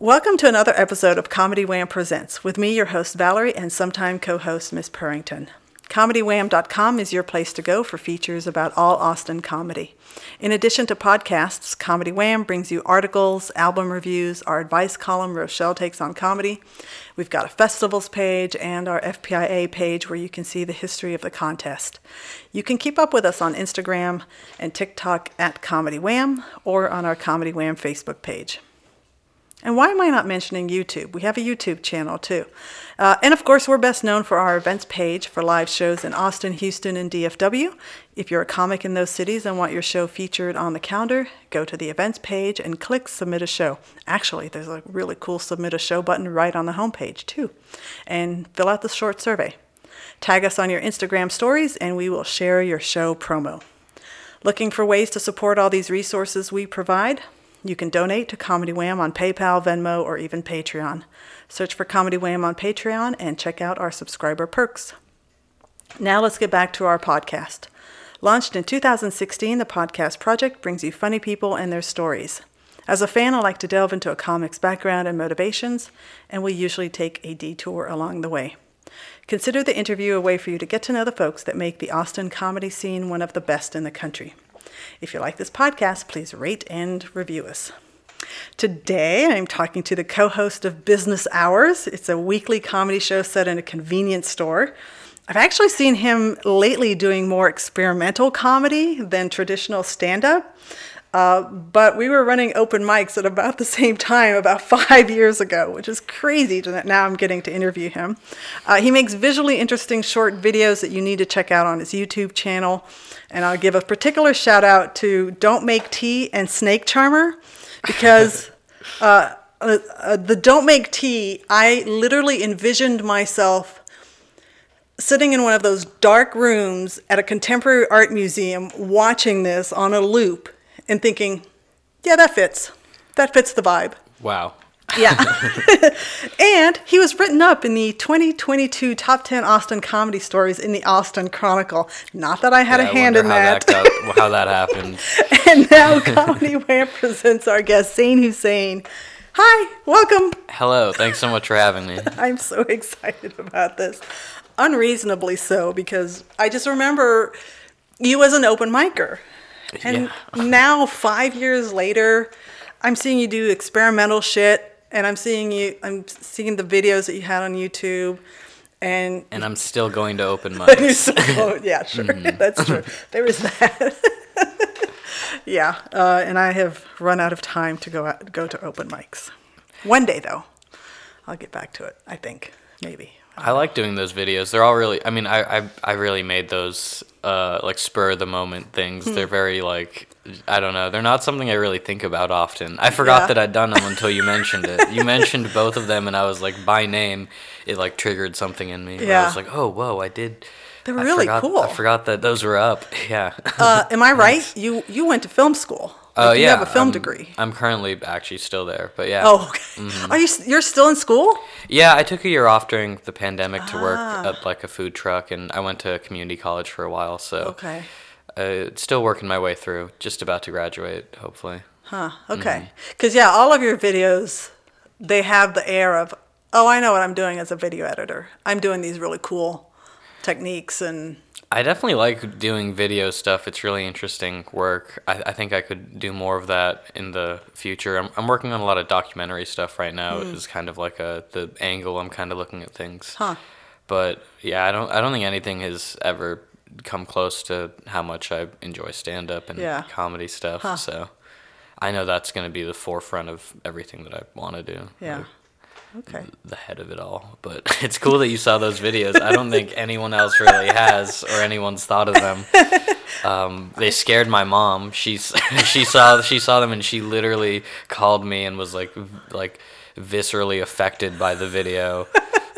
Welcome to another episode of Comedy Wham Presents with me, your host Valerie, and sometime co host Miss Purrington. ComedyWham.com is your place to go for features about all Austin comedy. In addition to podcasts, Comedy Wham brings you articles, album reviews, our advice column, Rochelle Takes on Comedy. We've got a festivals page and our FPIA page where you can see the history of the contest. You can keep up with us on Instagram and TikTok at Comedy Wham or on our Comedy Wham Facebook page. And why am I not mentioning YouTube? We have a YouTube channel too. Uh, and of course, we're best known for our events page for live shows in Austin, Houston, and DFW. If you're a comic in those cities and want your show featured on the calendar, go to the events page and click Submit a Show. Actually, there's a really cool Submit a Show button right on the homepage too. And fill out the short survey. Tag us on your Instagram stories and we will share your show promo. Looking for ways to support all these resources we provide? You can donate to Comedy Wham on PayPal, Venmo, or even Patreon. Search for Comedy Wham on Patreon and check out our subscriber perks. Now let's get back to our podcast. Launched in 2016, the Podcast Project brings you funny people and their stories. As a fan, I like to delve into a comic's background and motivations, and we usually take a detour along the way. Consider the interview a way for you to get to know the folks that make the Austin comedy scene one of the best in the country. If you like this podcast, please rate and review us. Today, I'm talking to the co host of Business Hours. It's a weekly comedy show set in a convenience store. I've actually seen him lately doing more experimental comedy than traditional stand up. Uh, but we were running open mics at about the same time about five years ago, which is crazy that now I'm getting to interview him. Uh, he makes visually interesting short videos that you need to check out on his YouTube channel. And I'll give a particular shout out to Don't Make Tea and Snake Charmer because uh, uh, uh, the Don't Make Tea, I literally envisioned myself sitting in one of those dark rooms at a contemporary art museum watching this on a loop and thinking, yeah, that fits. That fits the vibe. Wow. Yeah. and he was written up in the 2022 top 10 Austin comedy stories in the Austin Chronicle. Not that I had Yeah, a hand in how that. got- how that happened. and now Comedy Wham presents our guest, Zane Hussein. Hi, welcome. Hello, thanks so much for having me. I'm so excited about this. Unreasonably so, because I just remember you as an open micer. And now, five years later, I'm seeing you do experimental shit, and I'm seeing you, I'm seeing the videos that you had on YouTube, and And I'm still going to open mics. oh, yeah, sure, that's true. There is that. yeah, uh, and I have run out of time to go out, go to open mics. One day, though, I'll get back to it. I think maybe. I like doing those videos. They're all really. I mean, I I, I really made those uh, like spur of the moment things. Hmm. They're very like I don't know. They're not something I really think about often. I forgot Yeah. that I'd done them until you mentioned it. You mentioned both of them, and I was like by name. It like triggered something in me. Yeah. I was like, oh whoa, I did. They were I really forgot- cool. I forgot that those were up. Yeah. Uh, am I right? You you went to film school. Oh Like, yeah. You have a film I'm- degree. I'm currently actually still there, but yeah. Oh, okay. Mm-hmm. Are you you're still in school? Yeah, I took a year off during the pandemic to work Ah. at like a food truck, and I went to community college for a while. So Okay. uh, still working my way through. Just about to graduate, hopefully. Huh. Mm-hmm. Okay. Because yeah, all of your videos, they have the air of, oh, I know what I'm doing as a video editor. I'm doing these really cool techniques and I definitely like doing video stuff. It's really interesting work. I, I think I could do more of that in the future. I'm, I'm working on a lot of documentary stuff right now. It's hmm. kind of like a the angle I'm kind of looking at things. Huh. But yeah, I don't I don't think anything has ever come close to how much I enjoy stand up and Yeah. comedy stuff. Huh. So I know that's going to be the forefront of everything that I want to do. yeah. like, Okay. the head of it all. But it's cool that you saw those videos. I don't think anyone else really has or anyone's thought of them. Um, they scared my mom. She's she saw she saw them and she literally called me and was like like viscerally affected by the video.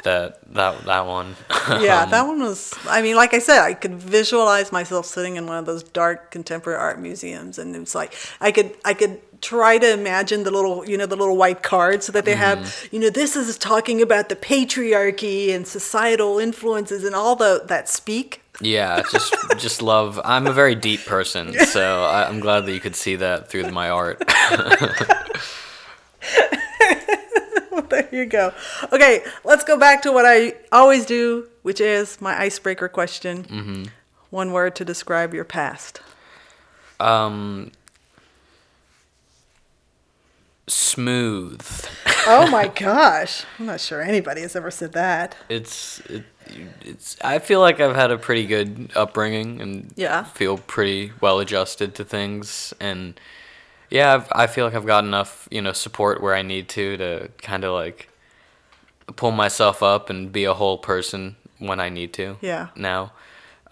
That that that one. Yeah, Um, that one was. I mean, like I said, I could visualize myself sitting in one of those dark contemporary art museums, and it's like I could I could try to imagine the little you know the little white cards so that they have. Mm-hmm. You know, this is talking about the patriarchy and societal influences and all the that speak. Yeah, just just love. I'm a very deep person, so I, I'm glad that you could see that through my art. there you go. Okay, let's go back to what I always do, which is my icebreaker question. Mm-hmm. One word to describe your past. Um, smooth. Oh my gosh. I'm not sure anybody has ever said that. It's it, it's. I feel like I've had a pretty good upbringing and Yeah. feel pretty well adjusted to things and yeah, I've, I feel like I've got enough you know support where I need to to kind of like pull myself up and be a whole person when I need to. Yeah. Now.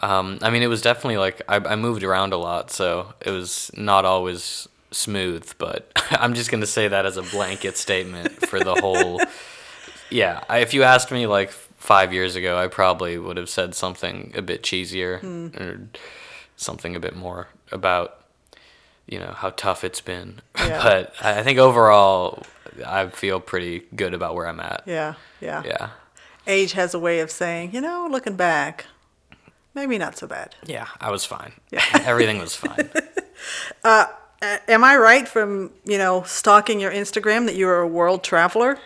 Um, I mean, it was definitely like I, I moved around a lot, so it was not always smooth. But I'm just gonna say that as a blanket statement for the whole. Yeah, I, if you asked me like five years ago, I probably would have said something a bit cheesier hmm. or something a bit more about, you know, how tough it's been. Yeah. but I think overall, I feel pretty good about where I'm at. Yeah, yeah. Yeah. Age has a way of saying, you know, looking back, maybe not so bad. Yeah, I was fine. Yeah. Everything was fine. A- uh, am I right from, you know, stalking your Instagram that you're a world traveler?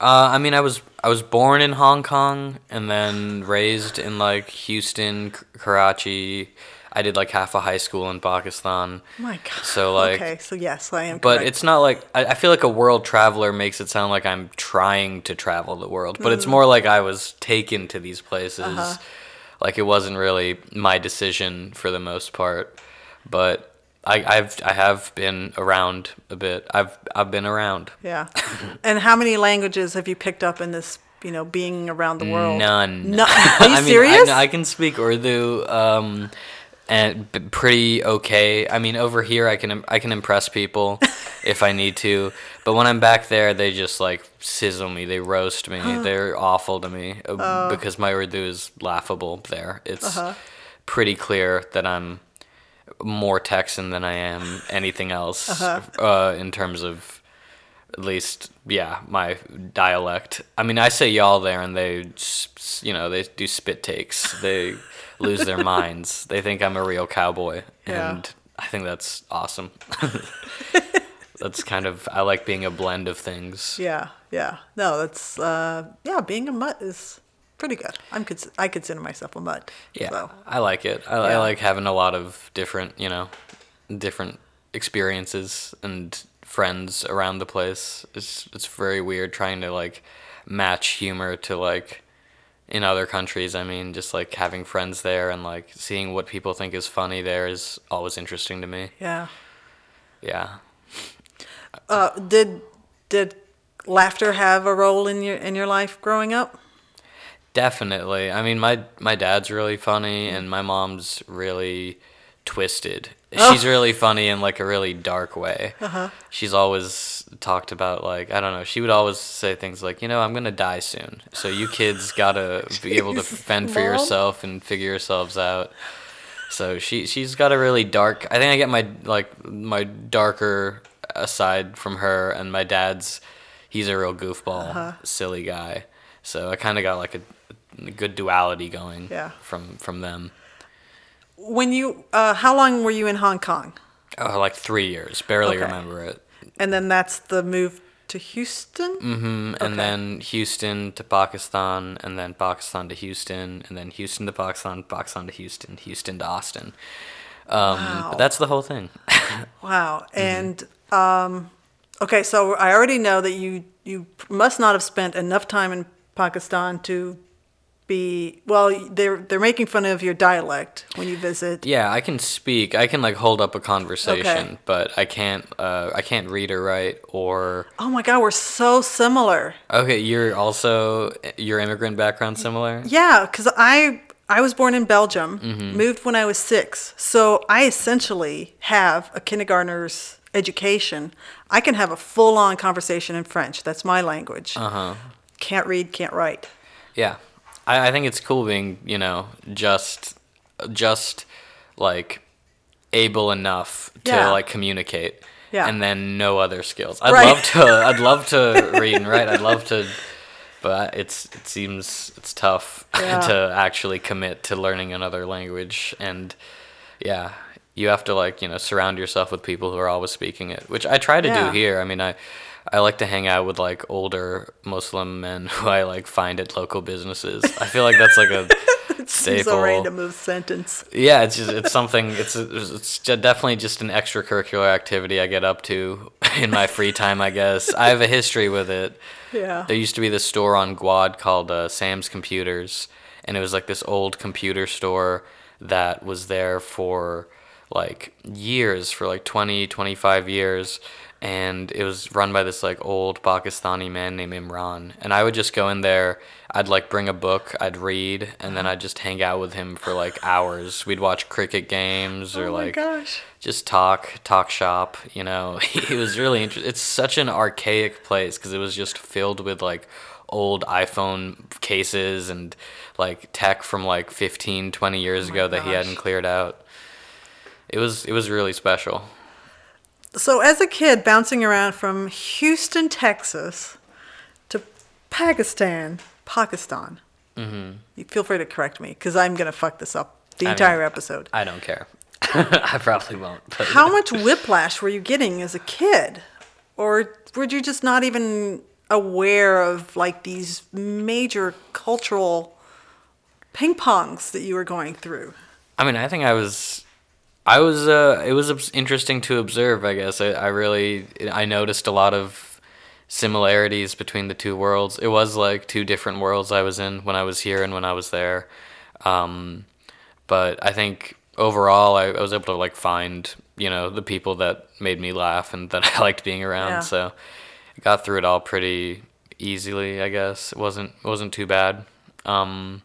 Uh, I mean, I was I was born in Hong Kong and then raised in like Houston, K- Karachi. I did like half a high school in Pakistan. My God. So, like- okay, so yes, I am. But correct. it's not like I, I feel like a world traveler makes it sound like I'm trying to travel the world, but it's more like I was taken to these places. Like it wasn't really my decision for the most part, but I, I've I have been around a bit. I've I've been around. yeah. and how many languages have you picked up in this? You know, being around the world. None. No, are you I mean, serious? I, I can speak Urdu, um, and b- pretty okay. I mean, over here, I can I can impress people if I need to, but when I'm back there, they just like sizzle me. They roast me. They're awful to me uh, Oh. because my Urdu is laughable. There, it's Uh-huh. pretty clear that I'm more Texan than I am anything else Uh-huh. uh, in terms of at least yeah my dialect i mean i say y'all there and they you know they do spit takes they lose their minds they think i'm a real cowboy Yeah. and i think that's awesome that's kind of i like being a blend of things Yeah, yeah. No, that's uh, yeah. Being a mutt is pretty good. I'm cons- I consider myself a mutt. yeah So, i like it I, I like having a lot of different you know different experiences and friends around the place it's it's very weird trying to like match humor to like in other countries i mean just like having friends there and like seeing what people think is funny there is always interesting to me yeah. yeah Uh, did did laughter have a role in your in your life growing up? Definitely. I mean, my my dad's really funny, and my mom's really twisted. Oh. She's really funny in like a really dark way. Uh-huh. She's always talked about like I don't know. She would always say things like, you know, I'm gonna die soon, so you kids gotta be able to fend for Mom. yourself and figure yourselves out. So she she's got a really dark. I think I get my like my darker aside from her, and my dad's. He's a real goofball, Uh-huh. silly guy. So I kind of got like a good duality going. Yeah. From from them. When you uh, how long were you in Hong Kong? Oh, like three years. Barely Okay. remember it. And then that's the move to Houston. Mm-hmm. Okay. And then Houston to Pakistan, and then Pakistan to Houston, and then Houston to Pakistan, Pakistan to Houston, Houston to Austin. Um, Wow. But that's the whole thing. Wow. Mm-hmm. And um, okay, so I already know that you you must not have spent enough time in Pakistan to be well. They're they're making fun of your dialect when you visit. Yeah, I can speak. I can like hold up a conversation, Okay. but I can't. Uh, I can't read or write. Or Oh my God, we're so similar. okay, you're also your immigrant background similar. Yeah, because I I was born in Belgium, Mm-hmm. moved when I was six, so I essentially have a kindergartner's education. I can have a full on conversation in French. That's my language. Uh huh. Can't read, can't write. Yeah, I, I think it's cool being you know just just like able enough to Yeah. like communicate. Yeah. And then no other skills. I'd Right. love to. I'd love to read and write. I'd love to, but it's it seems it's tough Yeah. to actually commit to learning another language. And yeah, you have to like you know surround yourself with people who are always speaking it, which I try to Yeah. do here. I mean, I I like to hang out with like older Muslim men who I like find at local businesses. I feel like that's like a It's staple. a random of sentence. Yeah, it's just it's something. It's it's definitely just an extracurricular activity I get up to in my free time. I guess I have a history with it. Yeah. There used to be this store on Guad called uh, Sam's Computers, and it was like this old computer store that was there for like years, for like 20, 25 years. And it was run by this like old Pakistani man named Imran. And I would just go in there, I'd like bring a book, I'd read, and then uh-huh. I'd just hang out with him for like hours. We'd watch cricket games or oh my like gosh. just talk talk shop you know it was really interesting it's such an archaic place because it was just filled with like old iphone cases and like tech from like 15 20 years Oh ago that he hadn't cleared out it was it was really special So, as a kid, bouncing around from Houston, Texas, to Pakistan, Pakistan. Mm-hmm. You feel free to correct me because I'm gonna fuck this up the I mean- entire episode. i don't care i probably won't but How much whiplash were you getting as a kid, or were you just not even aware of like these major cultural ping pongs that you were going through? I mean, I think I was, I was. Uh, it was interesting to observe. I guess I, I really, I noticed a lot of similarities between the two worlds. It was like two different worlds I was in when I was here and when I was there. Um, but I think overall, I, I was able to like find, you know, the people that made me laugh and that I liked being around. Yeah. So I got through it all pretty easily. I guess it wasn't wasn't too bad. Um,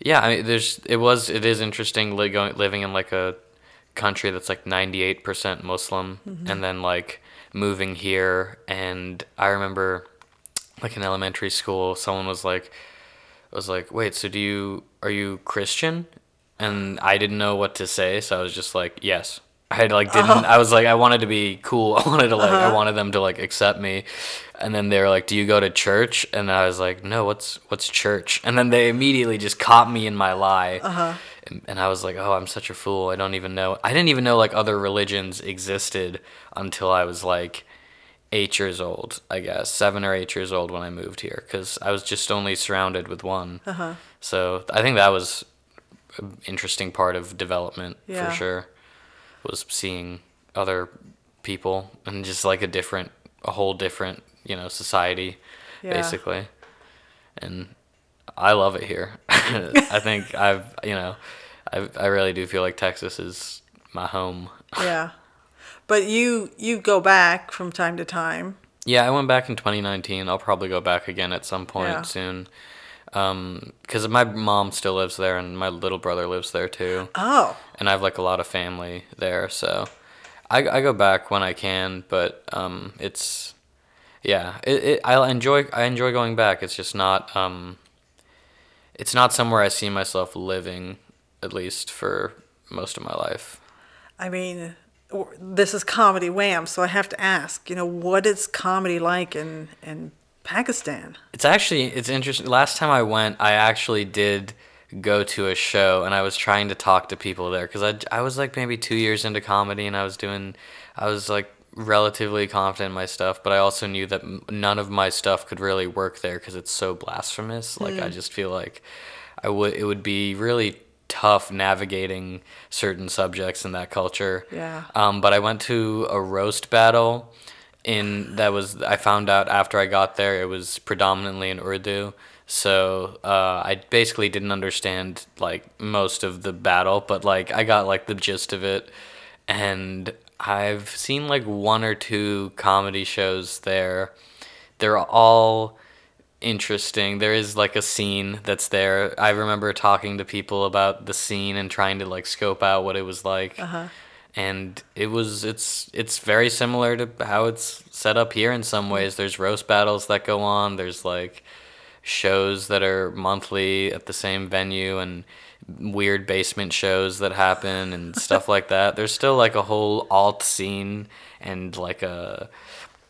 yeah, I mean, there's it was it is interesting li- going, living in like a country that's like 98% Muslim and then like moving here and I remember like in elementary school someone was like was like, "Wait, so do you are you Christian?" And I didn't know what to say, so I was just like, "Yes." I like didn't. I was like, I wanted to be cool. I wanted to like, I wanted them to like accept me. And then they were like, "Do you go to church?" And I was like, "No, what's what's church?" And then they immediately just caught me in my lie. Uh-huh. And, and I was like, "Oh, I'm such a fool. I don't even know. I didn't even know like other religions existed until I was like." eight years old, I guess, seven or eight years old when I moved here, because I was just only surrounded with one. Uh-huh. So I think that was an interesting part of development Yeah. for sure. Was seeing other people and just like a different, a whole different, you know, society, Yeah. basically. And I love it here. I think I've, you know, I I really do feel like Texas is my home. Yeah. But you you go back from time to time. Yeah, I went back in 2019. I'll probably go back again at some point Yeah. soon. Um, because my mom still lives there and my little brother lives there too. Oh. And I have like a lot of family there, so I, I go back when I can, but um, it's yeah, it, it I enjoy I enjoy going back. It's just not um, it's not somewhere I see myself living at least for most of my life. I mean, this is comedy wham, so I have to ask, you know, what is comedy like in in Pakistan? It's actually it's interesting. Last time I went, I actually did go to a show, and I was trying to talk to people there because I I was like maybe two years into comedy, and I was doing I was like relatively confident in my stuff, but I also knew that none of my stuff could really work there because it's so blasphemous. Like I just feel like I would it would be really tough navigating certain subjects in that culture. Yeah. Um, but I went to a roast battle in that was I found out after I got there it was predominantly in Urdu. So uh, I basically didn't understand like most of the battle, but like I got like the gist of it, and I've seen like one or two comedy shows there. They're all interesting. There is like a scene that's there. I remember talking to people about the scene and trying to like scope out what it was like. Uh-huh. And it was it's it's very similar to how it's set up here in some ways. There's roast battles that go on. There's like shows that are monthly at the same venue and weird basement shows that happen and stuff like that. There's still like a whole alt scene and like a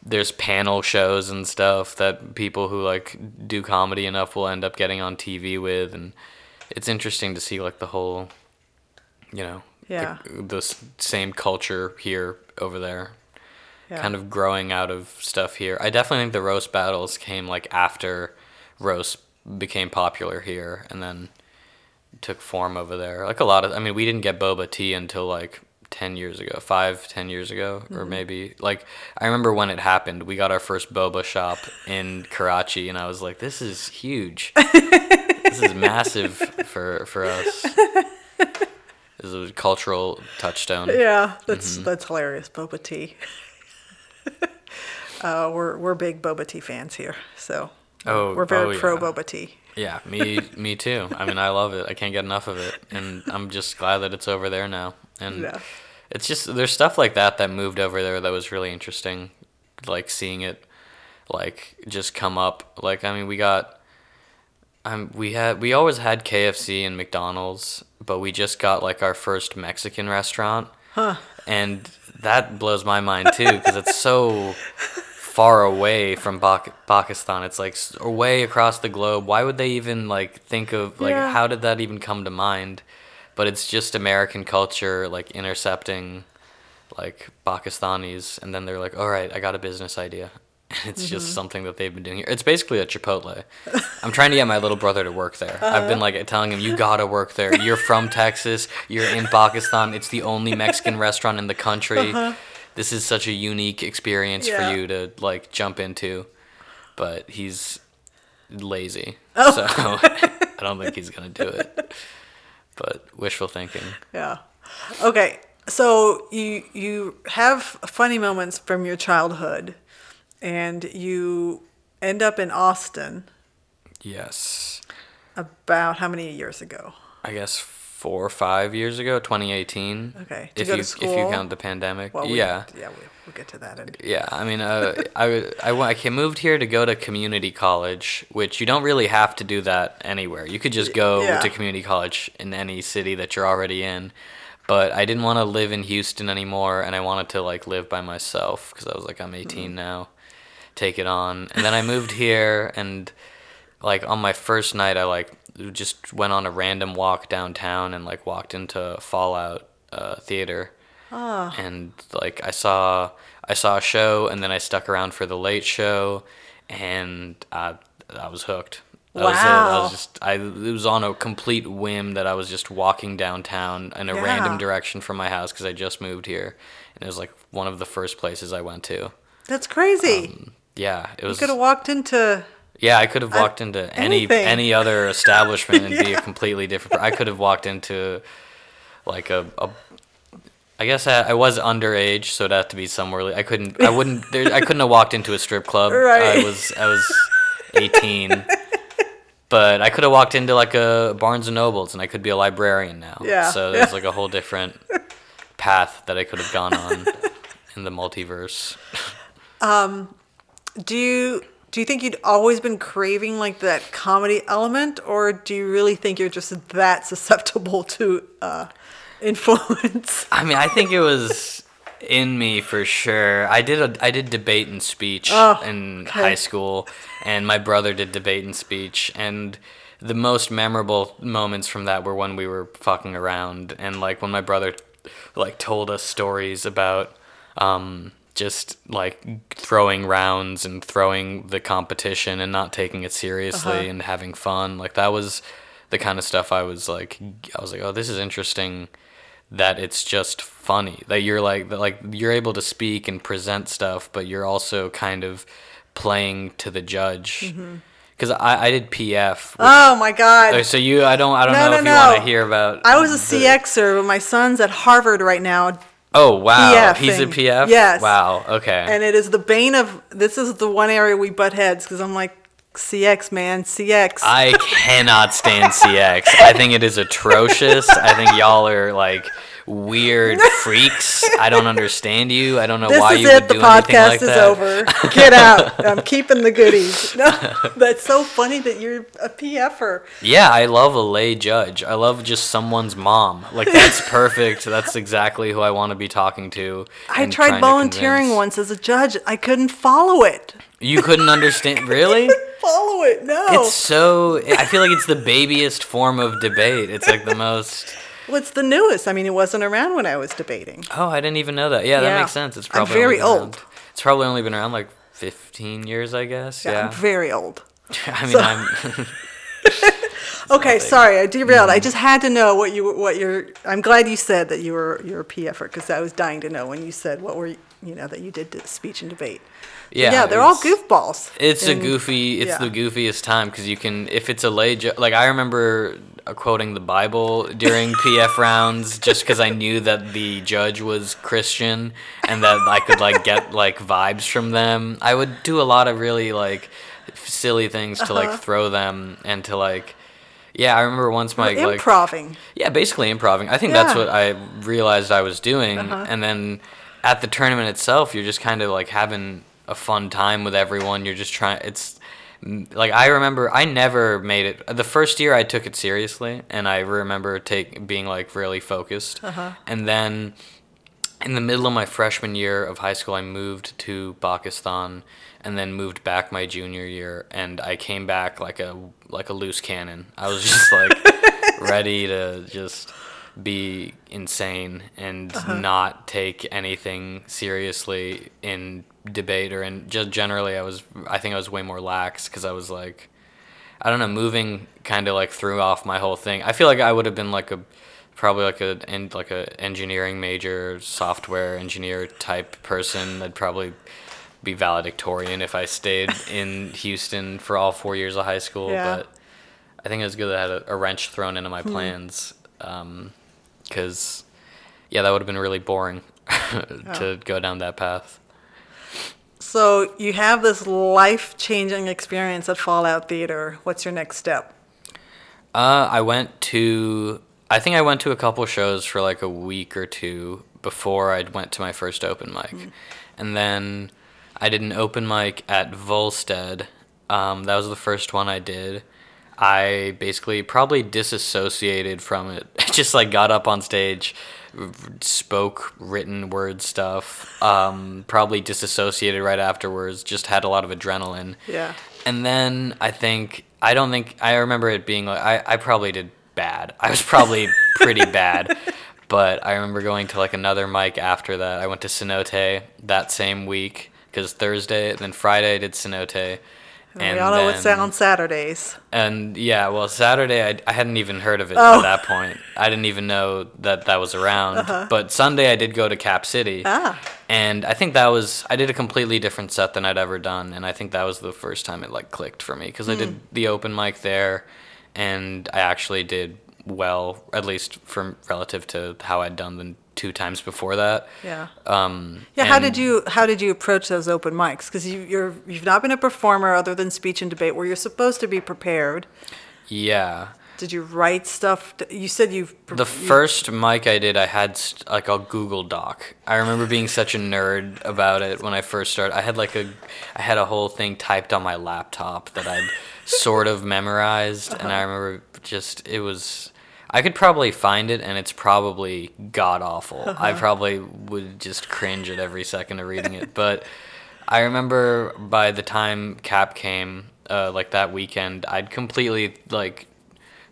there's panel shows and stuff that people who like do comedy enough will end up getting on TV with and it's interesting to see like the whole you know Yeah. the, the same culture here over there Yeah. kind of growing out of stuff here. I definitely think the roast battles came like after roast became popular here, and then took form over there. Like a lot of, I mean, we didn't get boba tea until like 10 years ago, five, 10 years ago, or maybe like, I remember when it happened, we got our first boba shop in Karachi, and I was like, this is huge. this is massive for, for us. This is a cultural touchstone. Yeah, that's Mm-hmm. that's hilarious. Boba tea. uh, we're we're big boba tea fans here, so Oh, we're very oh, pro yeah. boba tea. Yeah, me me too. I mean, I love it. I can't get enough of it, and I'm just glad that it's over there now. And Yeah. it's just there's stuff like that that moved over there that was really interesting, like seeing it, like just come up. Like I mean, we got, um, we had we always had KFC and McDonald's, but we just got like our first Mexican restaurant, Huh. and that blows my mind too because it's so far away from Pak- Pakistan. It's like way across the globe. Why would they even like think of like Yeah. how did that even come to mind? But it's just American culture like intercepting like Pakistanis and then they're like, "All right, I got a business idea." And it's Mm-hmm. just something that they've been doing here. It's basically a Chipotle. I'm trying to get my little brother to work there. I've been like telling him, "You gotta work there. You're from Texas. You're in Pakistan. It's the only Mexican restaurant in the country. This is such a unique experience Yeah. for you to like jump into." But he's lazy, Oh. so I don't think he's gonna do it. But wishful thinking. Yeah. Okay. So you you have funny moments from your childhood, and you end up in Austin Yes. about how many years ago? I guess four or five years ago, 2018. Okay. To If go you to if you count the pandemic. Well, we, yeah. Yeah, we, we'll get to that. In, Yeah, I mean, uh, I, I, I moved here to go to community college, which you don't really have to do that anywhere. You could just go Yeah. to community college in any city that you're already in. But I didn't want to live in Houston anymore, and I wanted to like live by myself because I was like, I'm 18 Mm-hmm. now, take it on. And then I moved here, and like on my first night, I like just went on a random walk downtown and like walked into Fallout uh, Theater Ah. and like I saw I saw a show and then I stuck around for the late show and I I was hooked. That was it. I was just I it was on a complete whim that I was just walking downtown in a Yeah. random direction from my house because I just moved here and it was like one of the first places I went to. That's crazy. Yeah, it was you was could have walked into. Yeah, I could have walked into any anything. any other establishment and be a completely different. I could have walked into like a, a I guess I, I was underage, so it'd have to be somewhere. I couldn't. I wouldn't. There, I couldn't have walked into a strip club. Right. I was. I was eighteen. But I could have walked into like a Barnes and Nobles, and I could be a librarian now. Yeah, So there's yeah. like a whole different path that I could have gone on in the multiverse. Um, Do you do you think you'd always been craving like that comedy element, or do you really think you're just that susceptible to uh, influence? I mean, I think it was in me for sure. I did a I did debate and speech Oh, in okay. high school, and my brother did debate and speech, and the most memorable moments from that were when we were fucking around, and like when my brother like told us stories about um just like throwing rounds and throwing the competition and not taking it seriously Uh-huh. and having fun. Like that was the kind of stuff I was like I was like oh this is interesting that it's just funny. That you're like that like you're able to speak and present stuff but you're also kind of playing to the judge. Because I, I did pf Oh my God! uh, so you i don't i don't No, know no, if you want to hear about I was a the- CXer, but my son's at Harvard right now, oh wow PF he's a pf Yes. wow okay and it is the bane of. This is the one area we butt heads because I'm like CX man, CX. I cannot stand CX. I think it is atrocious. I think y'all are like weird freaks. I don't understand you. I don't know this why is you it. would The do anything podcast like is that. over. Get out. I'm keeping the goodies. No, that's so funny that you're a PFer. Yeah, I love a lay judge. I love just someone's mom. Like that's perfect. That's exactly who I want to be talking to. I tried volunteering once as a judge. I couldn't follow it. You couldn't understand, really? Follow it? No. It's so. I feel like it's the babyest form of debate. It's like the most. What's the newest? I mean, it wasn't around when I was debating. Oh, I didn't even know that. Yeah, Yeah. that makes sense. It's probably I'm very old. It's probably only been around like 15 years, I guess. Yeah, Yeah. I'm very old. I mean, So- I'm. Okay, sorry, I derailed. Mm. I just had to know what you were- what your. I'm glad you said that you were you're a PFer because I was dying to know when you said what were you know that you did speech and debate. Yeah, yeah, they're all goofballs. It's a goofy. It's yeah. the goofiest time because you can if it's a lay jo- like I remember uh, quoting the Bible during PF rounds just because I knew that the judge was Christian and that I could like get like vibes from them. I would do a lot of really like silly things to Uh-huh. like throw them and to like. Yeah, I remember once my like improving. yeah, basically improving. I think that's what I realized I was doing. Uh-huh. And then at the tournament itself, you're just kind of like having a fun time with everyone. You're just trying. It's mm, like I remember I never made it. The first year I took it seriously, and I remember take being like really focused. Uh-huh. And then in the middle of my freshman year of high school, I moved to Pakistan and then moved back my junior year and I came back like a like a loose cannon. I was just like ready to just be insane and uh-huh. not take anything seriously in debate or in just generally I was I think I was way more lax cuz I was like I don't know, moving kind of like threw off my whole thing. I feel like I would have been like a probably like a en- like a engineering major, software engineer type person. I'd probably be valedictorian if I stayed in Houston for all four years of high school. Yeah. But I think it was good that I had a, a wrench thrown into my hmm. plans um, because yeah, that would have been really boring to go down that path. So you have this life changing experience at Fallout Theater. What's your next step? Uh, I went to. I think I went to a couple shows for like a week or two before I went to my first open mic, and then I did an open mic at Volstead. Um, that was the first one I did. I basically probably disassociated from it. Just like got up on stage, spoke written word stuff. Um, probably disassociated right afterwards. Just had a lot of adrenaline. Yeah. And then I think I don't think I remember it being like I, I probably did bad. I was probably pretty bad. But I remember going to like another mic after that. I went to Cenote that same week because Thursday, then Friday I did Cenote. We all know what then- sound Saturdays. and yeah, well, Saturday I, I hadn't even heard of it Oh. at that point. I didn't even know that that was around. But Sunday I did go to Cap City. Uh-huh. Ah. And I think that was I did a completely different set than I'd ever done, and I think that was the first time it like clicked for me because I Hmm. did the open mic there, and I actually did well, at least from relative to how I'd done the two times before that. Yeah. Um, Yeah, how did you how did you approach those open mics? Because you, you're you've not been a performer other than speech and debate, where you're supposed to be prepared. Yeah. Did you write stuff? You said you've pre- The first mic I did, I had st- like a Google Doc. I remember being such a nerd about it when I first started. I had like a, I had a whole thing typed on my laptop that I'd sort of memorized, and I remember just it was. I could probably find it, and it's probably god awful. I probably would just cringe at every second of reading it, but I remember by the time Cap came, uh, like that weekend, I'd completely like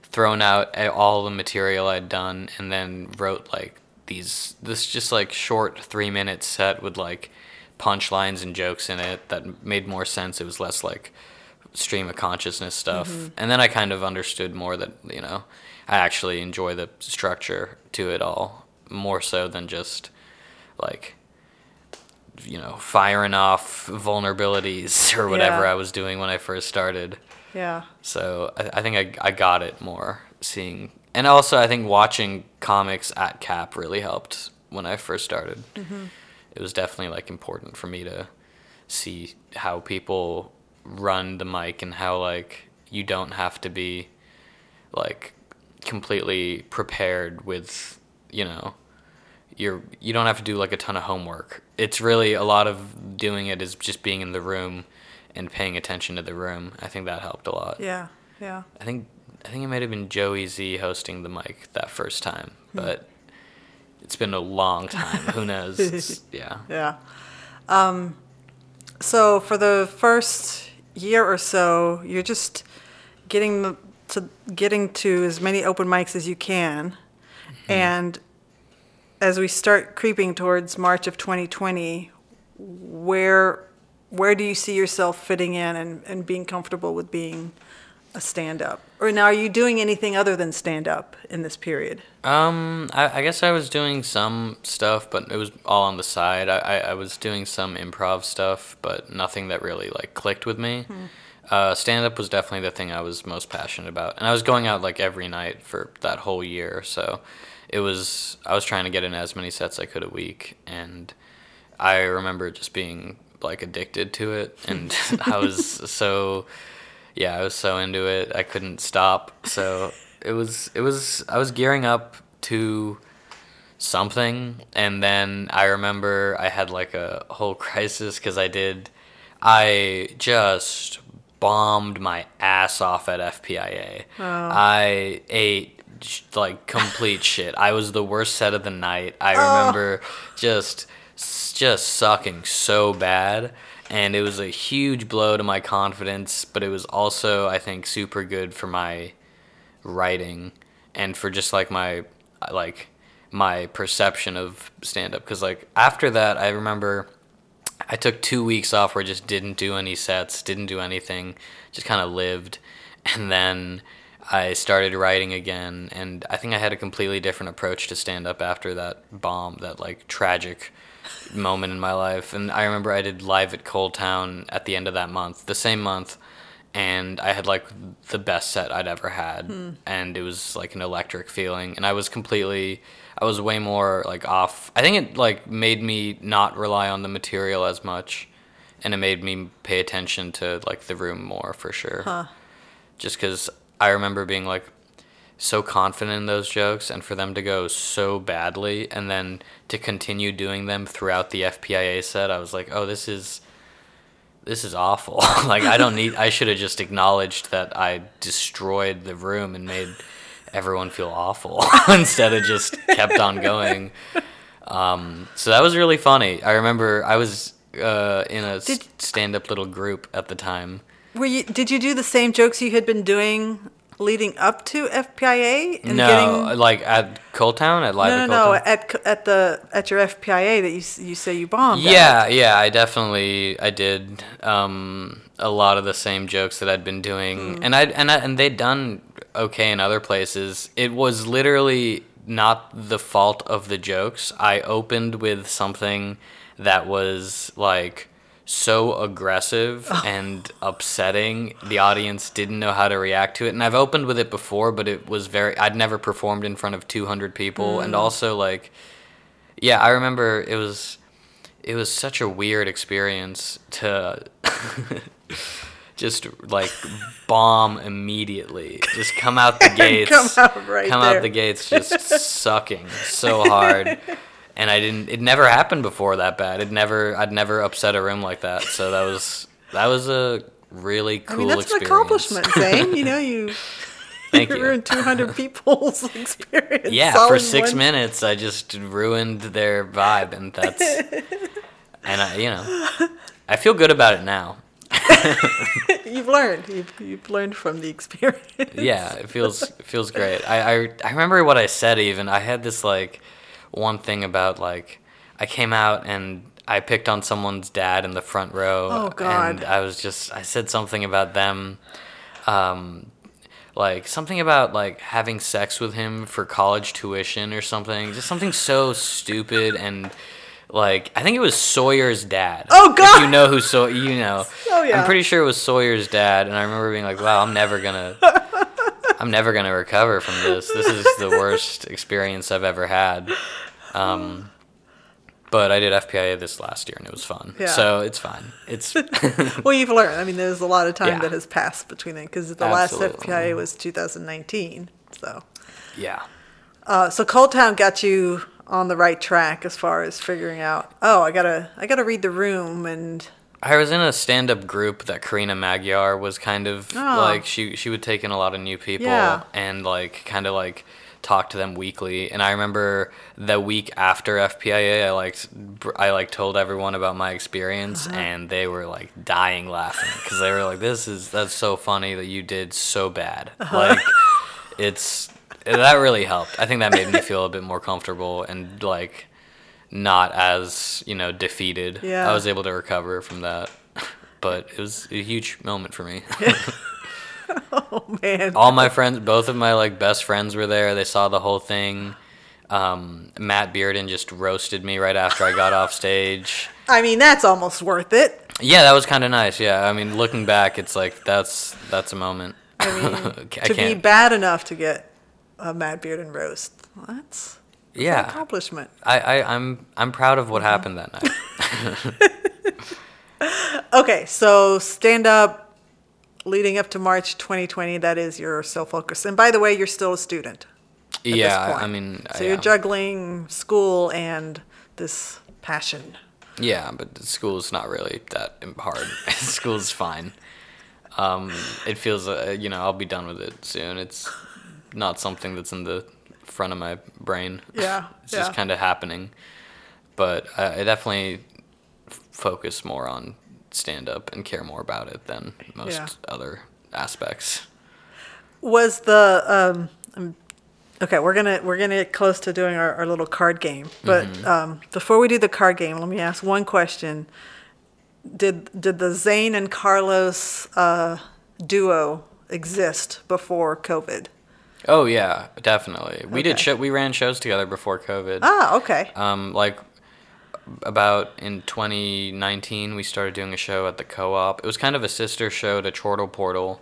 thrown out all the material I'd done and then wrote like these this just like short three minute set with like punchlines and jokes in it that made more sense. It was less like stream of consciousness stuff. And then I kind of understood more that, you know, I actually enjoy the structure to it all more so than just like you know, firing off vulnerabilities or whatever Yeah. I was doing when I first started. yeah. So I, I think I, I got it more seeing, and also I think watching comics at Cap really helped when I first started. Mm-hmm. It was definitely like important for me to see how people run the mic and how like you don't have to be like completely prepared with you know you're you don't have to do like a ton of homework. It's really a lot of doing it is just being in the room and paying attention to the room. I think that helped a lot. Yeah. Yeah. I think I think it might have been Joey Z hosting the mic that first time, but it's been a long time. Who knows? It's- yeah. Yeah. Um, so for the first year or so, you're just getting the, to getting to as many open mics as you can, and as we start creeping towards March of 2020, where where do you see yourself fitting in and, and being comfortable with being a stand up? Or now are you doing anything other than stand up in this period? Um, I, I guess I was doing some stuff, but it was all on the side. I, I, I was doing some improv stuff, but nothing that really like clicked with me. Uh, stand up was definitely the thing I was most passionate about, and I was going out like every night for that whole year. So it was I was trying to get in as many sets I could a week, and I remember just being like addicted to it, and I was so yeah, I was so into it. I couldn't stop. So it was it was I was gearing up to something and then I remember I had like a whole crisis cuz I did I just bombed my ass off at FPIA. Oh. I ate like complete shit. I was the worst set of the night. I oh. remember just just sucking so bad and it was a huge blow to my confidence, but it was also I think super good for my writing and for just like my like my perception of stand up cuz like after that I remember I took 2 weeks off where I just didn't do any sets, didn't do anything, just kind of lived and then I started writing again and I think I had a completely different approach to stand up after that bomb, that like tragic moment in my life. And I remember I did live at ColdTowne at the end of that month, the same month, and I had like the best set I'd ever had, hmm. and it was like an electric feeling. And I was completely, I was way more like off. I think it like made me not rely on the material as much, and it made me pay attention to like the room more for sure. Huh. Just because I remember being like so confident in those jokes and for them to go so badly and then to continue doing them throughout the FPIA set, I was like, oh, this is this is awful. like I don't need. I should have just acknowledged that I destroyed the room and made everyone feel awful instead of just kept on going. Um, so that was really funny. I remember I was uh, in a Did- stand-up little group at the time. Were you did you do the same jokes you had been doing leading up to FPIA and no, getting like at ColdTowne at live No, no, no, at at the at your FPIA that you you say you bombed. at. Yeah, yeah, I definitely I did um, a lot of the same jokes that I'd been doing, and I and I, and they'd done okay in other places. It was literally not the fault of the jokes. I opened with something that was like so aggressive and upsetting. The audience didn't know how to react to it, and I've opened with it before, but it was very. I'd never performed in front of 200 people, and mm. also like, yeah, I remember it was it was such a weird experience to just like bomb immediately just come out the gates Come out right come there. out the gates just sucking so hard and i didn't it never happened before that bad it never i'd never upset a room like that so that was that was a really cool. I mean that's an experience accomplishment, Zane. You know you Thank you. ruined 200 people's experience. yeah for six one- minutes i just ruined their vibe and that's and i you know i feel good about it now You've learned. You've, you've learned from the experience. yeah, it feels it feels great. I, I I remember what I said even. I had this like one thing about like I came out and I picked on someone's dad in the front row. Oh, God. And I was just I said something about them um like something about like having sex with him for college tuition or something. Just something so stupid and like I think it was Sawyer's dad. Oh, God! If you know who so you know. Oh, yeah. I'm pretty sure it was Sawyer's dad and I remember being like, "Wow, I'm never going to I'm never gonna recover from this. This is the worst experience I've ever had. Um, but I did FPIA this last year and it was fun. Yeah. So it's fine. It's well, you've learned. I mean, there's a lot of time Yeah. that has passed between it because the last Absolutely. FPIA was 2019. So, yeah. uh, so ColdTowne got you on the right track as far as figuring out. Oh, I gotta, I gotta read the room and I was in a stand-up group that Karina Magyar was kind of Oh. like she she would take in a lot of new people Yeah. and like kind of like talk to them weekly. And I remember the week after FPIA, I like I like told everyone about my experience, Uh-huh. and they were like dying laughing because they were like, "This is that's so funny that you did so bad." Uh-huh. Like it's that really helped. I think that made me feel a bit more comfortable and like not as you know defeated. Yeah. I was able to recover from that, but it was a huge moment for me. Oh man. All my friends, both of my like best friends were there. They saw the whole thing. Um, Matt Bearden just roasted me right after I got off stage. I mean, that's almost worth it. Yeah, that was kind of nice. Yeah, I mean, looking back, it's like that's that's a moment. I mean, I to be bad enough to get a Matt Bearden roast. Well, that's Yeah, accomplishment. I, I I'm I'm proud of what happened that night. Okay, so stand up leading up to March 2020. That is your sole focus. And by the way, you're still a student. yeah, I- mean, so yeah. you're juggling school and this passion. Yeah, but the school's not really that hard. school's fine. Um, it feels, uh, you know, I'll be done with it soon. It's not something that's in the front of my brain. Yeah, it's yeah. just kind of happening. But I, I definitely f- focus more on stand up and care more about it than most Yeah. other aspects. Was the um, okay? We're gonna we're gonna get close to doing our, our little card game, but Mm-hmm. um, before we do the card game, let me ask one question. Did did the Zane and Carlos uh, duo exist before COVID? Oh yeah, definitely. We did show, we ran shows together before COVID. Ah, okay. Um, like about in 2019, we started doing a show at the Co-op. It was kind of a sister show to Chortle Portal,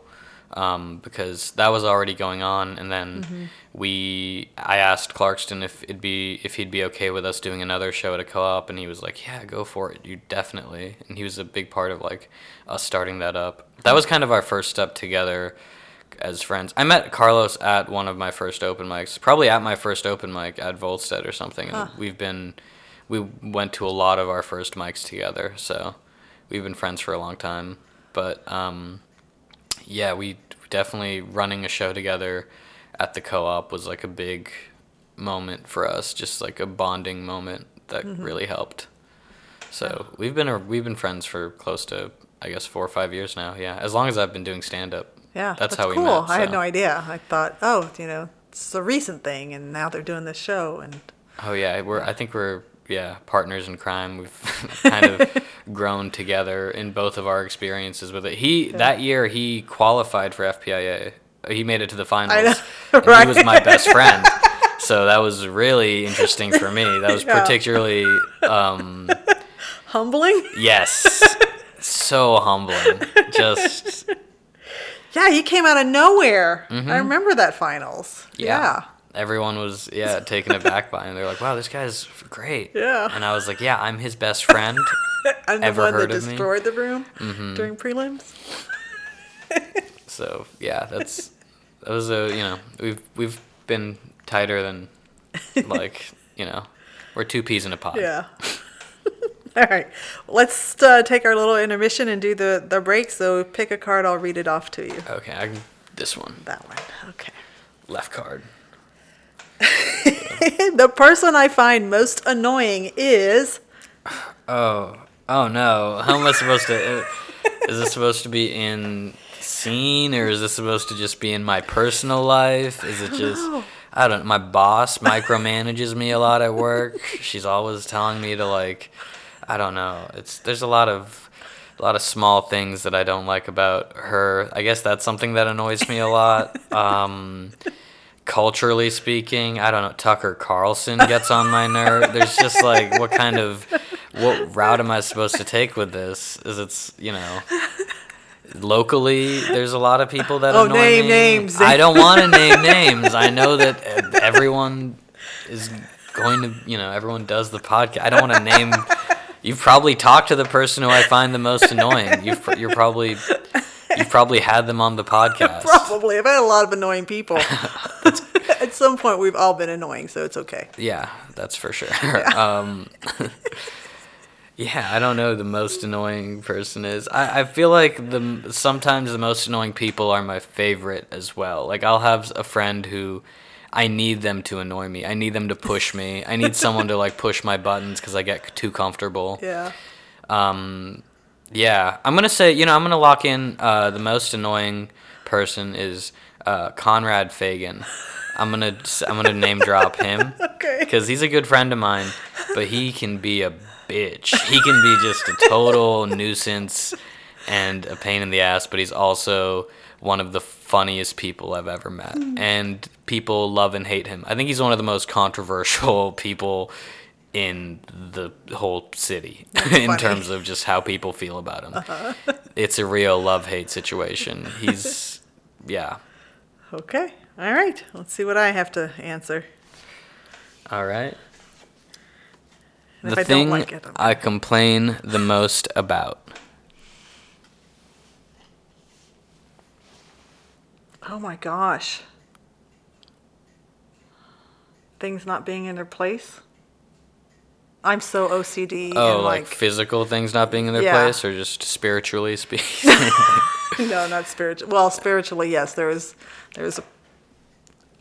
um, because that was already going on. And then we, I asked Clarkston if it'd be if he'd be okay with us doing another show at a Co-op, and he was like, "Yeah, go for it. You definitely." And he was a big part of like us starting that up. That was kind of our first step together as friends. I met Carlos at one of my first open mics, probably at my first open mic at Volstead or something. And we've been, we went to a lot of our first mics together, so we've been friends for a long time. But um, yeah, we definitely running a show together at the co-op was like a big moment for us, just like a bonding moment that really helped. So we've been a, we've been friends for close to I guess four or five years now. Yeah, as long as I've been doing stand up. Yeah, that's, how we cool. met. I had no idea. I thought, oh, you know, it's a recent thing, and now they're doing this show, and Oh yeah, we're I think we're yeah partners in crime. We've kind of grown together in both of our experiences with it. He that year he qualified for FPIA. He made it to the finals. know, right. He was my best friend. So that was really interesting for me. That was Yeah. particularly um, humbling. yes, so humbling. Just Yeah, he came out of nowhere. Mm-hmm. I remember that finals. yeah. Everyone was yeah taken aback by him. They're like, "Wow, this guy's great." Yeah. And I was like, "Yeah, I'm his best friend." I'm the Ever one heard that of me? Mm-hmm. destroyed the room during prelims. So yeah, that's that was a you know we've we've been tighter than like you know we're two peas in a pod. Yeah. All right, let's uh, take our little intermission and do the the break. So pick a card. I'll read it off to you. Okay, I can, this one That one. Okay. left card. the person I find most annoying is. Oh oh no! How am I supposed to? Uh, is this supposed to be in scene or is this supposed to just be in my personal life? Is it just? know. I don't. My boss micromanages me a lot at work. She's always telling me to like. I don't know. It's there's a lot of a lot of small things that I don't like about her. I guess that's something that annoys me a lot. Um, culturally speaking, I don't know. Tucker Carlson gets on my nerve. There's just like, what kind of, what route am I supposed to take with this? Is it's you know, locally there's a lot of people that Oh, annoy name me. names. I don't want to name names. I know that everyone is going to, you know, everyone does the podcast. I don't want to name. You've probably talked to the person who I find the most annoying. You've pr- you're probably you've probably had them on the podcast. Probably. I've had a lot of annoying people. At some point, we've all been annoying, so it's okay. Yeah, that's for sure. um, yeah, I don't know who the most annoying person is. I, I feel like the sometimes the most annoying people are my favorite as well. Like I'll have a friend who I need them to annoy me. I need them to push me. I need someone to like push my buttons because I get too comfortable. Yeah. Um, yeah, I'm gonna say you know I'm gonna lock in uh, the most annoying person is uh, Conrad Fagan. I'm gonna I'm gonna name drop him Okay. because he's a good friend of mine, but he can be a bitch. He can be just a total nuisance and a pain in the ass, but he's also one of the funniest people I've ever met. And people love and hate him. I think he's one of the most controversial people in the whole city in terms of just how people feel about him. Uh-huh. It's a real love hate situation. He's yeah. Okay. All right. Let's see what I have to answer. All right. And the thing like it, I complain the most about. Oh my gosh. Things not being in their place. I'm so OCD Oh, and like, like, physical things not being in their Yeah. place, or just spiritually speaking. no, not spiritual. Well, spiritually, yes, there is there's a,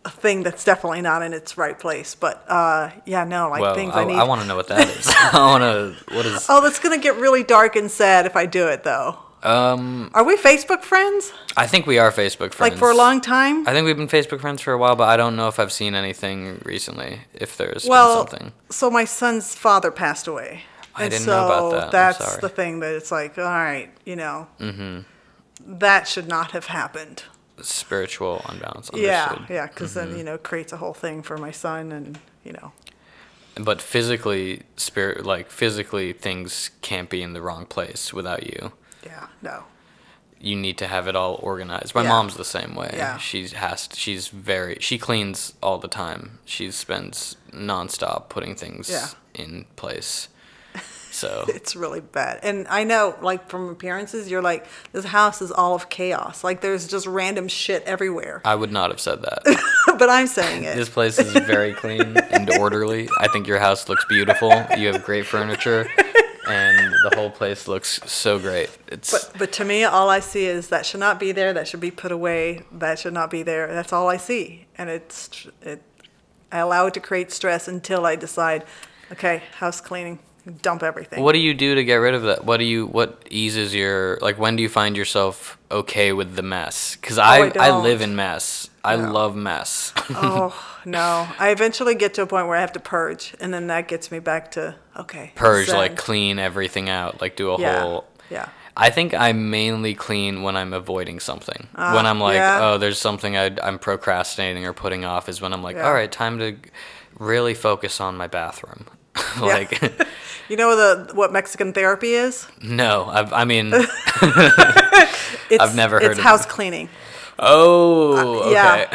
a thing that's definitely not in its right place. But uh, yeah, no, like well, things I, I, need. I want to know what that is. I want to. What is? oh, that's gonna get really dark and sad if I do it, though. Um, Are we Facebook friends? I think we are Facebook friends. Like for a long time? I think we've been Facebook friends for a while, but I don't know if I've seen anything recently. If there's well, been something. so my son's father passed away. I and didn't so know about that. That's the thing that it's like, all right, you know, mm-hmm. that should not have happened. Spiritual unbalance. Yeah, Understood. yeah, because Mm-hmm. then you know creates a whole thing for my son, and you know, But physically, spirit, like physically, things can't be in the wrong place without you. Yeah, no, you need to have it all organized. My Yeah. mom's the same way. Yeah. She has to, she's very she cleans all the time. She spends nonstop putting things Yeah. in place. So it's really bad. And I know, like from appearances, you're like, this house is all of chaos. Like there's just random shit everywhere. I would not have said that. but I'm saying it. this place is very clean and orderly. I think your house looks beautiful. You have great furniture and the whole place looks so great. It's But but to me, all I see is that should not be there. That should be put away. That should not be there. That's all I see, and it's it. I allow it to create stress until I decide, okay, house cleaning, dump everything. What do you do to get rid of that? What do you what eases your like when do you find yourself okay with the mess? Oh, I Oh, I I, don't. live in mess. I No. love mess. oh no! I eventually get to a point where I have to purge, and then that gets me back to okay. Purge zen. like clean everything out, like do a yeah, whole yeah. I think I mainly clean when I'm avoiding something. Ah, when I'm like, yeah. oh, there's something I, I'm procrastinating or putting off, is when I'm like, Yeah. all right, time to really focus on my bathroom. like, You know the what Mexican therapy is? no, I've, I mean, It's, I've never heard of it. It's house it. cleaning. Oh, okay. Yeah.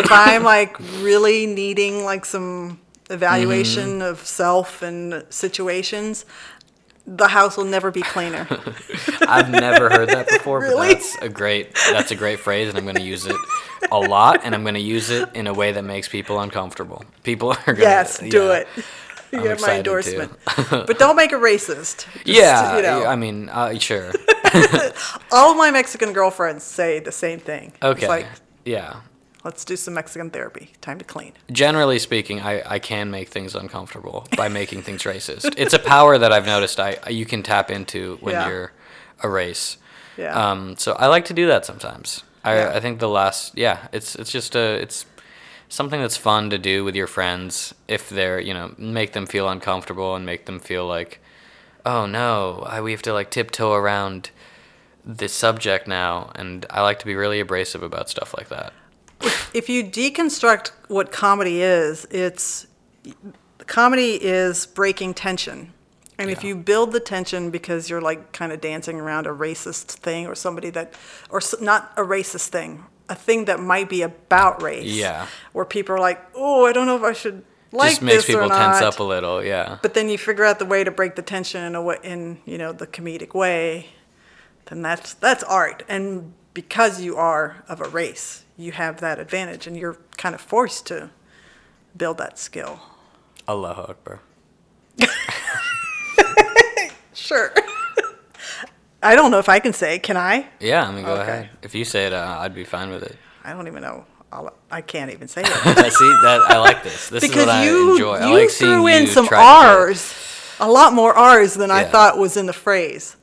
if I'm like really needing like some evaluation Mm-hmm. of self and situations, the house will never be cleaner. I've never heard that before, Really? but that's a great that's a great phrase, and I'm going to use it a lot, and I'm going to use it in a way that makes people uncomfortable. People are going to yes, do it. You I'm have my endorsement. but don't make it racist. Just, Yeah, you know, I mean, uh, sure. all my Mexican girlfriends say the same thing. Okay. It's like, yeah. let's do some Mexican therapy. Time to clean. Generally speaking, I, I can make things uncomfortable by making things racist. It's a power that I've noticed I you can tap into when Yeah. you're a race. Yeah. Um, so I like to do that sometimes. I, Yeah. I think the last yeah, it's it's just a it's something that's fun to do with your friends if they're you know make them feel uncomfortable and make them feel like oh no I, we have to like tiptoe around this subject now and I like to be really abrasive about stuff like that. if you deconstruct what comedy is, it's comedy is breaking tension. And if you build the tension because you're like kind of dancing around a racist thing or somebody that, or not a racist thing, a thing that might be about race. Yeah. Where people are like, oh, I don't know if I should like this. just makes people tense up a little, yeah. But then you figure out the way to break the tension in a way, in you know the comedic way. Then that's that's art, and because you are of a race, you have that advantage, and you're kind of forced to build that skill. Allahu Akbar. Sure. I don't know if I can say. Can I? Yeah, I mean, go Okay. ahead. If you say it, uh, I'd be fine with it. I don't even know. I'll, I can't even say it. I see that. I like this. This is because what I you enjoy. I you like seeing threw in you some try to say. R's, a lot more R's than I thought was in the phrase.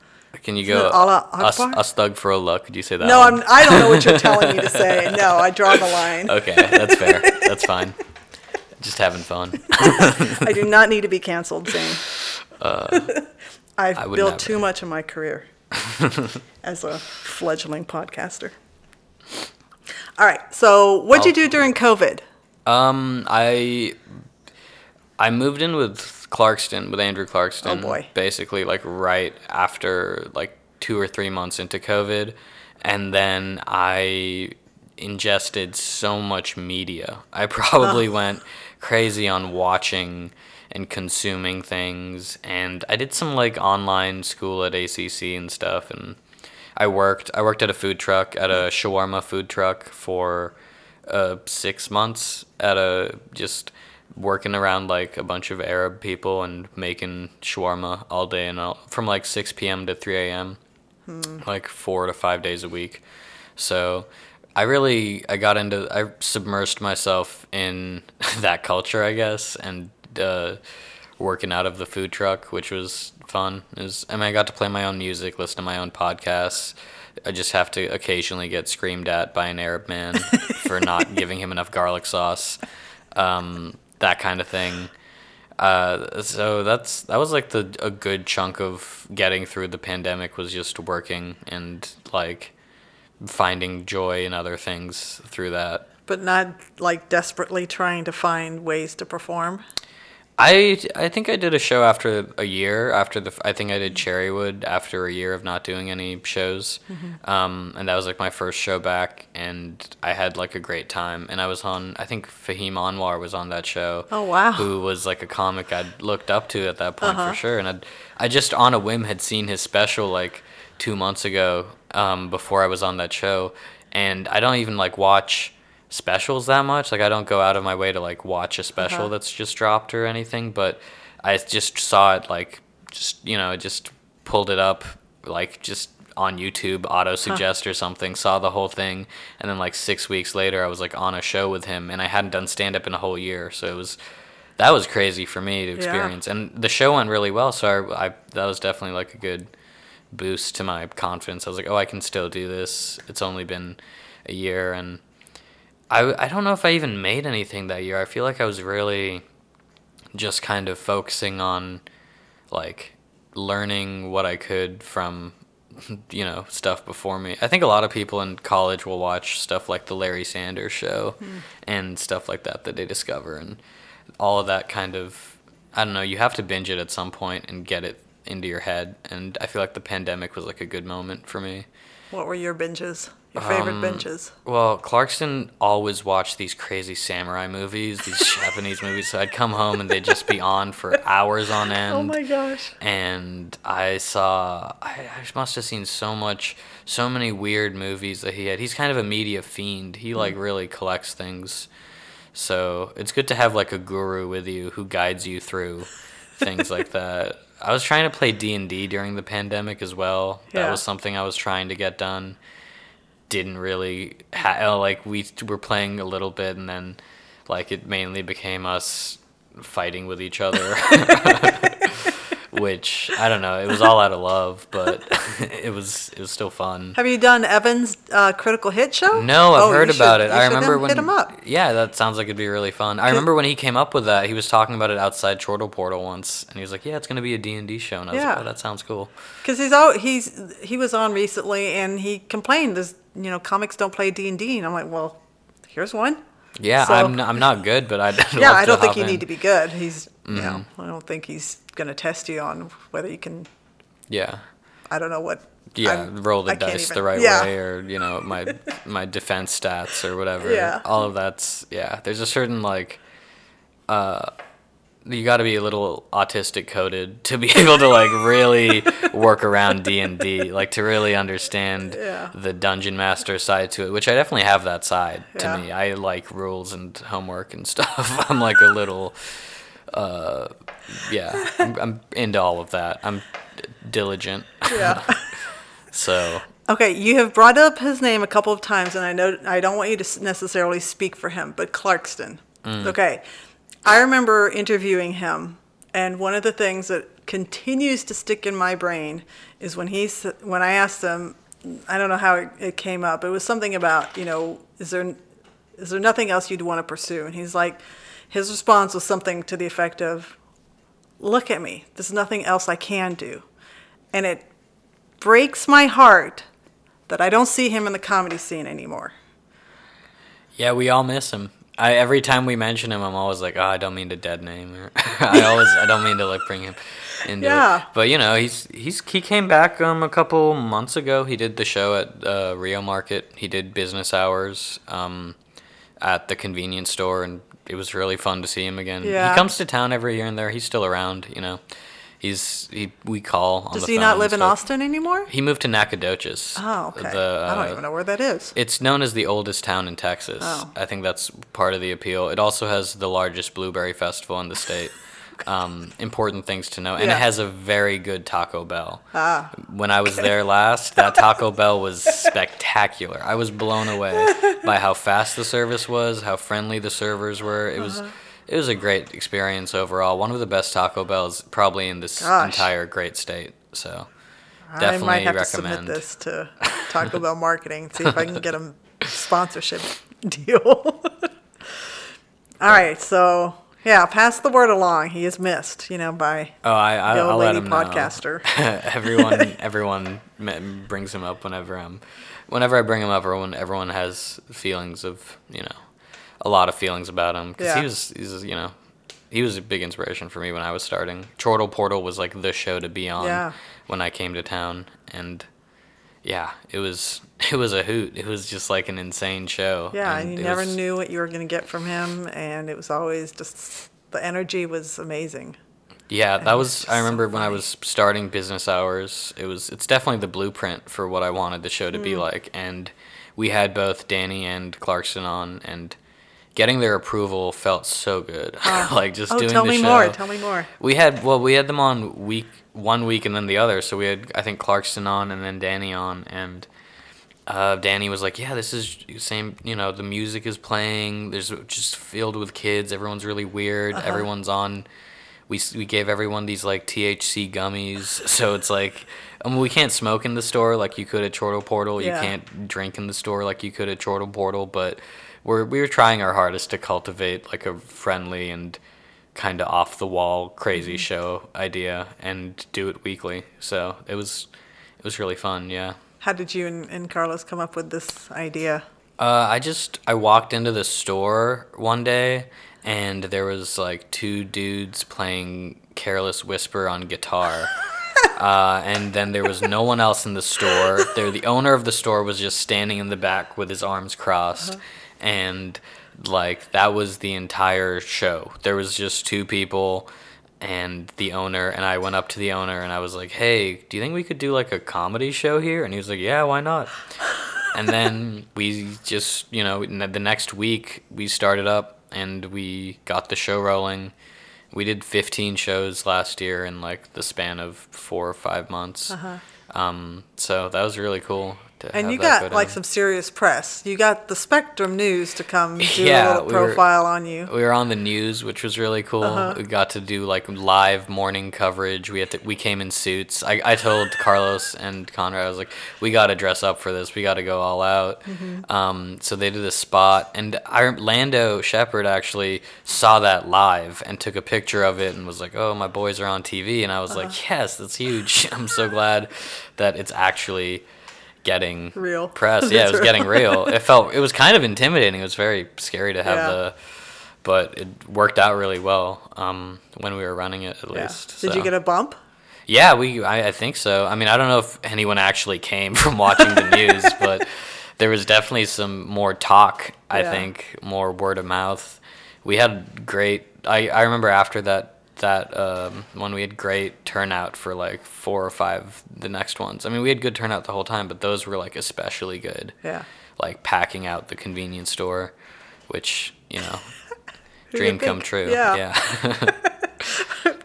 Can you go Allah us, thug for a look? Could you say that? No, one? I'm, I don't know what you're telling me to say. No, I draw the line. Okay, that's fair. That's fine. Just having fun. I do not need to be canceled, Zane. I I've built too much of my career as a fledgling podcaster. All right. So, what'd you I'll- do during COVID? Um, I I moved in with Clarkston with Andrew Clarkston. Oh, boy. Basically, like right after like two or three months into COVID, and then I ingested so much media. I probably went crazy on watching and consuming things, and I did some like online school at ACC and stuff, and I worked. I worked at a food truck at a shawarma food truck for uh, six months at a just working around like a bunch of Arab people and making shawarma all day and all, from like 6 p.m. to 3 a.m. like four to five days a week. So I really I got into I submersed myself in that culture I guess and uh, working out of the food truck which was fun. Was, I mean I got to play my own music, listen to my own podcasts. I just have to occasionally get screamed at by an Arab man for not giving him enough garlic sauce, um, that kind of thing. Uh, so that's that was like the a good chunk of getting through the pandemic was just working and like finding joy in other things through that. But not like desperately trying to find ways to perform. I I think I did a show after a year after the I think I did Cherrywood after a year of not doing any shows, um, and that was like my first show back, and I had like a great time, and I was on I think Fahim Anwar was on that show. Oh, wow. Who was like a comic I'd looked up to at that point for sure, and I I just on a whim had seen his special like two months ago um, before I was on that show, and I don't even like watch specials that much. Like I don't go out of my way to like watch a special Uh-huh. that's just dropped or anything, but I just saw it like just you know just pulled it up like just on YouTube auto suggest or something, saw the whole thing, and then like six weeks later I was like on a show with him, and I hadn't done stand up in a whole year, so it was that was crazy for me to experience, and the show went really well, so I, I that was definitely like a good boost to my confidence. I was like, oh, I can still do this. It's only been a year, and I, I don't know if I even made anything that year. I feel like I was really just kind of focusing on like learning what I could from you know stuff before me. I think a lot of people in college will watch stuff like the Larry Sanders show hmm. and stuff like that that they discover and all of that kind of I don't know, you have to binge it at some point and get it into your head and I feel like the pandemic was like a good moment for me. What were your binges? Your favorite Um, binges? Well, Clarkston always watched these crazy samurai movies, these Japanese movies. So I'd come home and they'd just be on for hours on end. Oh my gosh. And I saw, I, I must have seen so much, so many weird movies that he had. He's kind of a media fiend. He like really collects things. So it's good to have like a guru with you who guides you through things like that. I was trying to play D and D during the pandemic as well. That was something I was trying to get done. Didn't really ha- like we were playing a little bit, and then like it mainly became us fighting with each other. Which I don't know. It was all out of love, but it was it was still fun. Have you done Evan's uh, Critical Hit show? No, I've Oh, heard you should- about it. I remember when hit him up. Yeah, that sounds like it'd be really fun. I remember when he came up with that. He was talking about it outside Chortle Portal once, and he was like, "Yeah, it's gonna be a D and D show." And I was Yeah. like, "Oh, that sounds cool." Because he's out. He's he was on recently, and he complained. There's you know comics don't play D and D, and I'm like, well, here's one. Yeah, So- I'm not, I'm not good, but I'd yeah, I don't think you in. need to be good. He's you know Mm-hmm. I don't think he's gonna test you on whether you can. Yeah, I don't know what. yeah, I'm- roll the I dice even- the right yeah. way, or you know, my my defense stats or whatever. Yeah. all of that's yeah. There's a certain like, uh, you got to be a little autistic coded to be able to like really work around D and D, like to really understand Yeah. the dungeon master side to it, which I definitely have that side to Yeah. me. I like rules and homework and stuff. I'm like a little, uh, yeah, I'm, I'm into all of that. I'm d- diligent. Yeah. So Okay, you have brought up his name a couple of times, and I know I don't want you to necessarily speak for him, but Clarkston. Mm. Okay, I remember interviewing him, and one of the things that continues to stick in my brain is when he's when I asked him, I don't know how it, it came up. It was something about you know, is there is there nothing else you'd want to pursue? And he's like, his response was something to the effect of, "Look at me. There's nothing else I can do," and it breaks my heart that I don't see him in the comedy scene anymore. Yeah, we all miss him. I every time we mention him, I'm always like, oh, I don't mean to dead name. Or I always, I don't mean to like bring him into Yeah. it. But you know, he's he's he came back um a couple months ago. He did the show at uh, Rio Market. He did business hours um at the convenience store, and it was really fun to see him again. Yeah. He comes to town every year, and there. He's still around. You know, he's he we call. On Does the he not live in. Austin anymore? He moved to Nacogdoches. Oh, okay. The, I don't uh, even know where that is. it's known as the oldest town in Texas. Oh. I think that's part of the appeal. It also has the largest blueberry festival in the state. Um, important things to know, and Yeah. it has a very good Taco Bell. Ah. When I was there last, that Taco Bell was spectacular. I was blown away by how fast the service was, how friendly the servers were. It was, Uh-huh. It was a great experience overall. One of the best Taco Bells probably in this Gosh. entire great state. So, I definitely might have recommend. to submit this to Taco Bell marketing, see if I can get a sponsorship deal. All right, so yeah, pass the word along. He is missed, you know, by Oh, I, I the old I'll let lady him know. podcaster. everyone, everyone brings him up whenever I'm, whenever I bring him up. Everyone, everyone has feelings of, you know, a lot of feelings about him because Yeah. he was, he's, you know, he was a big inspiration for me when I was starting. Chortle Portal was like the show to be on Yeah. when I came to town, and yeah, it was, it was a hoot. It was just like an insane show. Yeah, and and you never was- knew what you were going to get from him, and it was always just the energy was amazing. Yeah, And that was. I so remember when I was starting business hours. It was. It's definitely the blueprint for what I wanted the show to Mm. be like. And we had both Danny and Clarkston on, and getting their approval felt so good. like just oh, doing tell the me show. more. Tell me more. We had well, we had them on week one week and then the other. So we had I think Clarkston on and then Danny on, and uh, Danny was like, "Yeah, this is same. You know, the music is playing. There's just filled with kids. Everyone's really weird. Uh-huh. Everyone's on. We we gave everyone these like THC gummies. So it's like, I mean, we can't smoke in the store like you could at Chortle Portal. Yeah. You can't drink in the store like you could at Chortle Portal. But we're we were trying our hardest to cultivate like a friendly and kind of off the wall crazy Mm-hmm. show idea and do it weekly. So it was it was really fun. Yeah. How did you and, and Carlos come up with this idea? Uh, I just I walked into the store one day and there was like two dudes playing Careless Whisper on guitar. Uh, and then there was no one else in the store. There, the owner of the store was just standing in the back with his arms crossed, and like that was the entire show. There was just two people, and the owner. And I went up to the owner and I was like, "Hey, do you think we could do like a comedy show here?" And he was like, "Yeah, why not?" and then we just you know the next week we started up and we got the show rolling we did 15 shows last year in like the span of four or five months Uh um, so that was really cool Uh-huh. And you got go like some serious press. You got the Spectrum News to come do Yeah, a little we were- profile on you. we were on the news, which was really cool. Uh-huh. We got to do like live morning coverage. We had to, we came in suits. I, I told Carlos and Conrad, I was like, we got to dress up for this. We got to go all out. Mm-hmm. Um, so they did a spot, and I, Lando Shepard actually saw that live and took a picture of it and was like, oh, my boys are on TV. And I was Uh-huh. like, yes, that's huge. I'm so glad that it's actually getting Real. press. Yeah, it was getting real. It felt it was kind of intimidating. It was very scary to have Yeah. the, but it worked out really well um, when we were running it at Yeah. least. Did you get a bump? Yeah, we. I, I think so. I mean, I don't know if anyone actually came from watching the news, but there was definitely some more talk. I Yeah. think more word of mouth. We had great. I I remember after that that um, when we had great turnout for like four or five the next ones. I mean, we had good turnout the whole time, but those were like especially good. Yeah. Like packing out the convenience store, which you know, dream you come true. Yeah. yeah.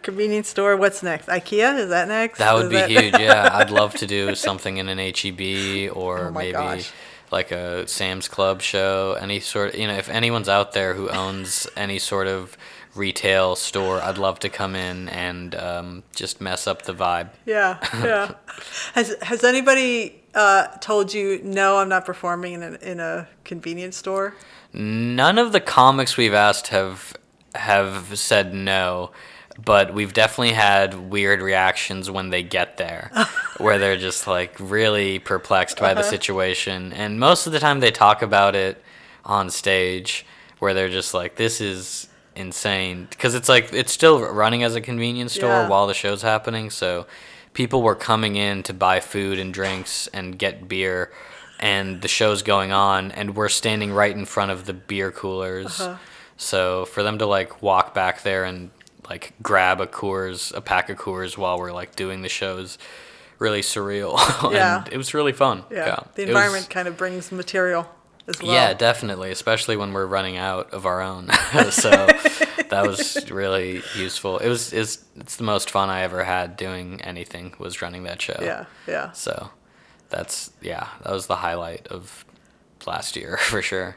Convenience store. What's next? IKEA? Is that next? That would Is be that- huge. Yeah, I'd love to do something in an HEB or Oh maybe gosh. like a Sam's Club show. Any sort, you know, if anyone's out there who owns any sort of retail store, I'd love to come in and um, just mess up the vibe. Yeah, yeah. has Has anybody uh, told you no? I'm not performing in a, in a convenience store. None of the comics we've asked have have said no, but we've definitely had weird reactions when they get there, where they're just like really perplexed by the situation, and most of the time they talk about it on stage, where they're just like, "This is insane," because it's like it's still running as a convenience store Yeah. while the show's happening, so people were coming in to buy food and drinks and get beer and the show's going on and we're standing right in front of the beer coolers. Uh-huh. So for them to like walk back there and like grab a Coors, a pack of Coors while we're like doing the shows really surreal. Yeah. and it was really fun. Yeah, the It was- environment kind of brings material as well. yeah, definitely, especially when we're running out of our own. so that was really useful. It was is it's the most fun I ever had doing anything was running that show. yeah, yeah. So that's yeah, that was the highlight of last year for sure.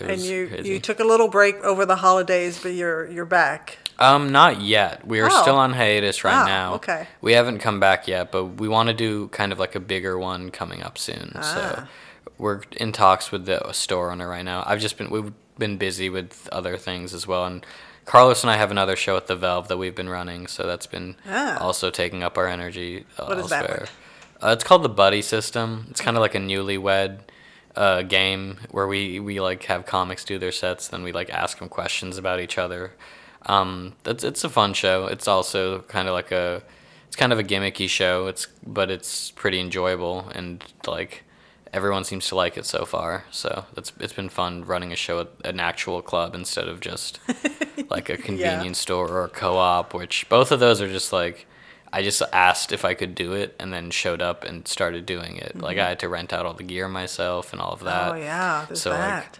And you crazy. you took a little break over the holidays, but you're you're back. Um, not yet. We are Oh. still on hiatus right Ah, now. okay. We haven't come back yet, but we want to do kind of like a bigger one coming up soon. Ah. So we're in talks with the store owner right now. I've just been we've been busy with other things as well, and Carlos and I have another show at the Valve that we've been running, so that's been Ah. also taking up our energy uh, What is that elsewhere. one? Uh, it's called the Buddy System. It's kind of like a newlywed uh, game where we, we like have comics do their sets, then we like ask them questions about each other. Um, it's it's a fun show. It's also kind of like a it's kind of a gimmicky show. It's but it's pretty enjoyable and like everyone seems to like it so far. So it's it's been fun running a show at an actual club instead of just like a convenience store or a co-op. Which both of those are just like I just asked if I could do it and then showed up and started doing it. Like mm-hmm. I had to rent out all the gear myself and all of that. oh yeah, so, like,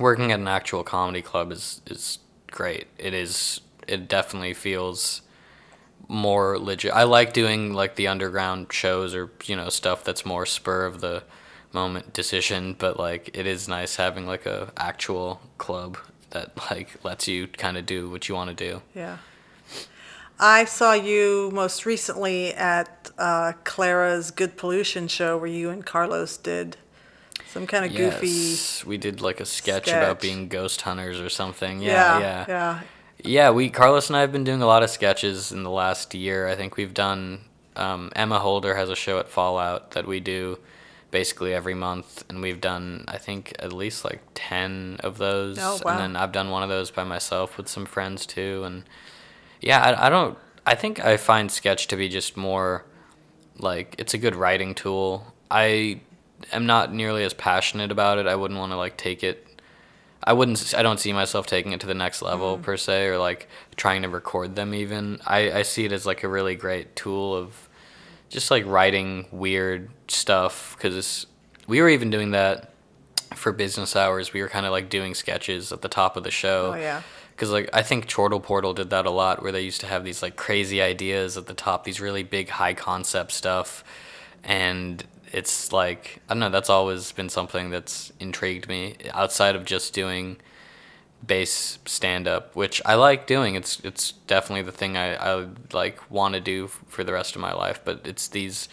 working at an actual comedy club is is great. It is it definitely feels more legit. I like doing like the underground shows or you know stuff that's more spur of the moment decision, but like it is nice having like a actual club that like lets you kind of do what you want to do. yeah. I saw you most recently at uh, Clara's Good Pollution show where you and Carlos did some kind of goofy. Yes, we did like a sketch, about being ghost hunters or something. Yeah, Yeah, yeah. yeah. Yeah, we Carlos and I have been doing a lot of sketches in the last year. I think we've done. Um, Emma Holder has a show at Fallout that we do basically every month, and we've done I think at least like ten of those. Oh, wow. And then I've done one of those by myself with some friends too, and yeah, I, I don't. I think I find sketch to be just more like it's a good writing tool. I am not nearly as passionate about it. I wouldn't want to like take it. I wouldn't. I don't see myself taking it to the next level mm-hmm. per se, or like trying to record them. Even I, I see it as like a really great tool of just like writing weird stuff because we were even doing that for business hours. We were kind of like doing sketches at the top of the show. Oh, yeah. Because like I think Chortle Portal did that a lot, where they used to have these like crazy ideas at the top, these really big high concept stuff, and it's like I don't know. That's always been something that's intrigued me outside of just doing bass stand up, which I like doing. It's it's definitely the thing I I like want to do for the rest of my life. But it's these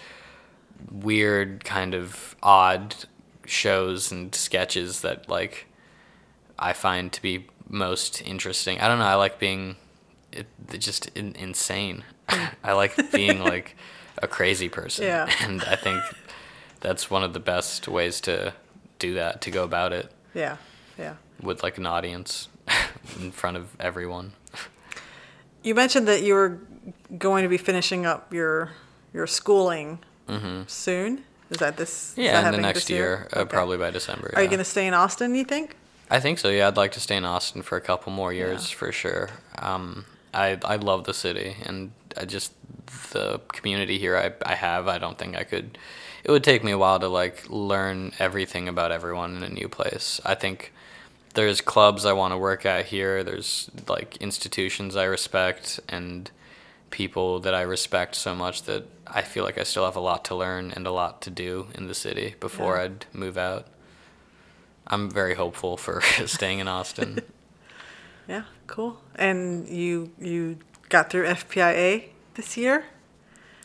weird kind of odd shows and sketches that like I find to be most interesting. I don't know. I like being it, just in, insane. I like being like a crazy person, Yeah. and I think that's one of the best ways to do that. To go about it Yeah, yeah. With like an audience in front of everyone. You mentioned that you were going to be finishing up your your schooling soon. Is that this? is that Mm-hmm. Yeah, in the next this year, uh, probably by December. Are you going to stay in Austin? You think? I think so. Yeah, I'd like to stay in Austin for a couple more years Yeah. for sure. Um, I I love the city, and I just the community here I I have. I don't think I could. It would take me a while to like learn everything about everyone in a new place. I think there's clubs I want to work at here. There's like institutions I respect and people that I respect so much that I feel like I still have a lot to learn and a lot to do in the city before Yeah. I'd move out. I'm very hopeful for staying in Austin. Yeah, cool. And you you got through FPIA this year?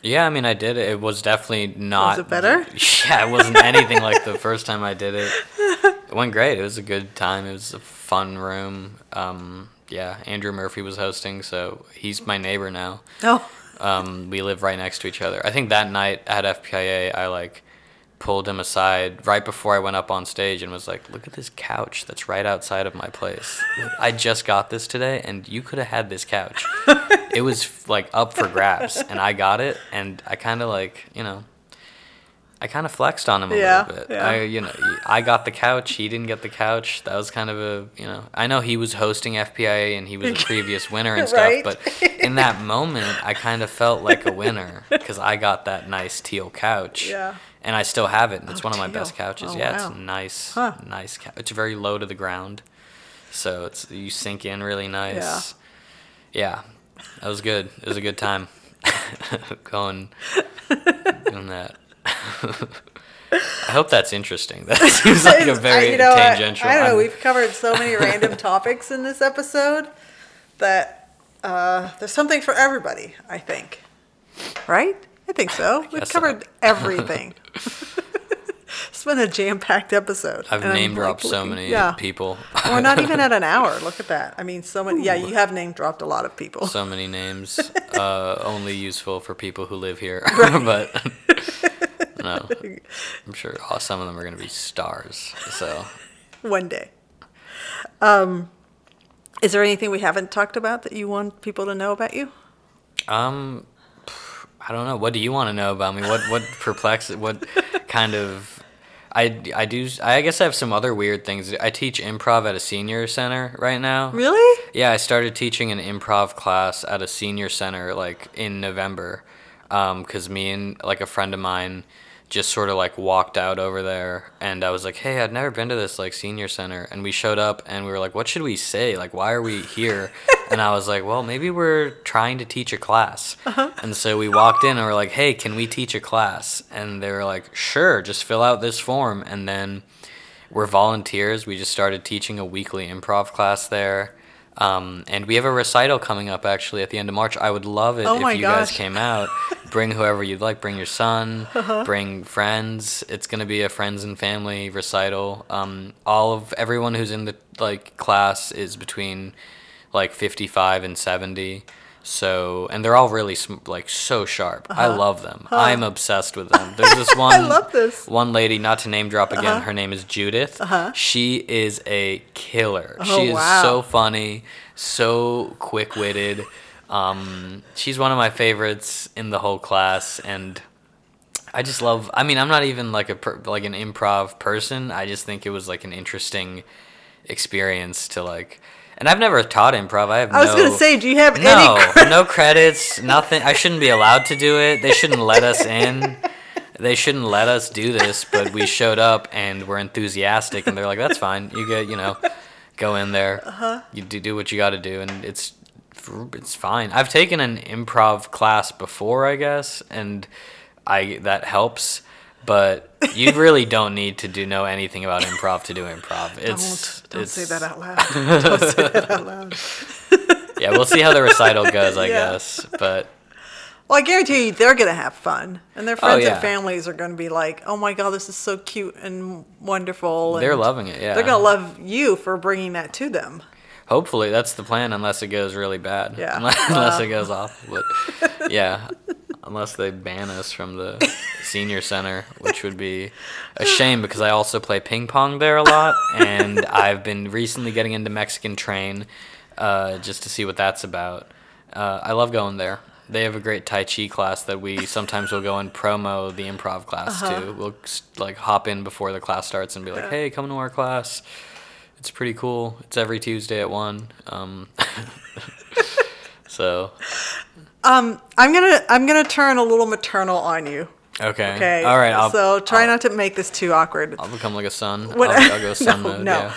Yeah, I mean, I did it. It was definitely not. it better? Yeah, it wasn't anything like the first time I did it. It went great. It was a good time. It was a fun room. Um, yeah, Andrew Murphy was hosting, so he's my neighbor now. Oh, Um, we live right next to each other. I think that night at FPIA, I like pulled him aside right before I went up on stage and was like, "Look at this couch that's right outside of my place. I just got this today, and you could have had this couch. it was like up for grabs, and I got it, and I kind of like you know." I kind of flexed on him a Yeah, little bit. yeah. I, you know, I got the couch. He didn't get the couch. That was kind of a, you know, I know he was hosting FPIA and he was a previous winner and stuff, Right. but in that moment, I kind of felt like a winner because I got that nice teal couch. Yeah. And I still have it. and It's Oh, one of my teal. best couches. Oh, yeah, wow. it's nice, Huh. nice couch. It's very low to the ground, so it's you sink in really nice. Yeah, that was good. It was a good time going doing that. I hope that's interesting. That seems like a very I, you know, tangential. I, don't know. I'm- We've covered so many random topics in this episode that uh, there's something for everybody. I think, right? I think so. We've guess so. covered everything. it's been a jam-packed episode. I've name like, dropped so many yeah. people. We're not even at an hour. Look at that. I mean, so many. Yeah, you have name dropped a lot of people. so many names, uh, only useful for people who live here. but no, I'm sure all, some of them are going to be stars. So One day. Um, is there anything we haven't talked about that you want people to know about you? Um, I don't know. What do you want to know about me? What what perplex? What kind of? I, I do. I guess I have some other weird things. I teach improv at a senior center right now. Really? Yeah, I started teaching an improv class at a senior center like in November, because me and like a friend of mine just sort of like walked out over there, and I was like, "Hey, I'd never been to this like senior center," and we showed up, and we were like, "What should we say? Like, why are we here?" and I was like, "Well, maybe we're trying to teach a class," uh-huh. and so we walked in and we're like, "Hey, can we teach a class?" And they were like, "Sure, just fill out this form," and then we're volunteers. We just started teaching a weekly improv class there. Um, and we have a recital coming up actually at the end of March. I would love it Oh if you guys came out. Bring whoever you'd like. Bring your son. Uh-huh. Bring friends. It's gonna be a friends and family recital. Um, all of everyone who's in the like class is between like 55 and 70. So and they're all really sm- like so sharp. I love them. I'm obsessed with them. There's this one. Uh-huh. I love this. One lady, not to name drop again, her name is Judith. Uh-huh. She is a killer. Oh, she is wow. so funny, so quick witted. Um, she's one of my favorites in the whole class, and I just love. I mean, I'm not even like a per, like an improv person. I just think it was like an interesting experience to like. And I've never taught improv. I have I was no. gonna say, do you have No, any? cre- no credits, nothing. I shouldn't be allowed to do it. They shouldn't let us in. They shouldn't let us do this, but we showed up and we're enthusiastic, and they're like, "That's fine. You get, you know, go in there. Uh-huh. You do, do what you got to do, and it's it's fine." I've taken an improv class before, I guess, and I that helps. But you really don't need to do know anything about improv to do improv. It's don't don't it's, say that out loud. don't say that out loud. Yeah, we'll see how the recital goes, I Yeah. guess. But Well, I guarantee you, they're gonna have fun, and their Oh, friends yeah. and families are gonna be like, "Oh my god, this is so cute and wonderful." And they're loving it. Yeah, They're gonna love you for bringing that to them. Hopefully, that's the plan, unless it goes really bad. Yeah. Unless, unless it uh. goes off. But yeah, unless they ban us from the senior center, which would be a shame because I also play ping pong there a lot, and I've been recently getting into Mexican Train, uh, just to see what that's about. Uh, I love going there. They have a great Tai Chi class that we sometimes will go and promo the improv class too. We'll like hop in before the class starts and be like, "Hey, come to our class." It's pretty cool. It's every Tuesday at one. Um, so Um, I'm gonna I'm gonna turn a little maternal on you. okay, Okay. all right. I'll, so try I'll, not to make this too awkward. I'll become like a son. When- I'll, I'll go son no, mode. no. Yeah.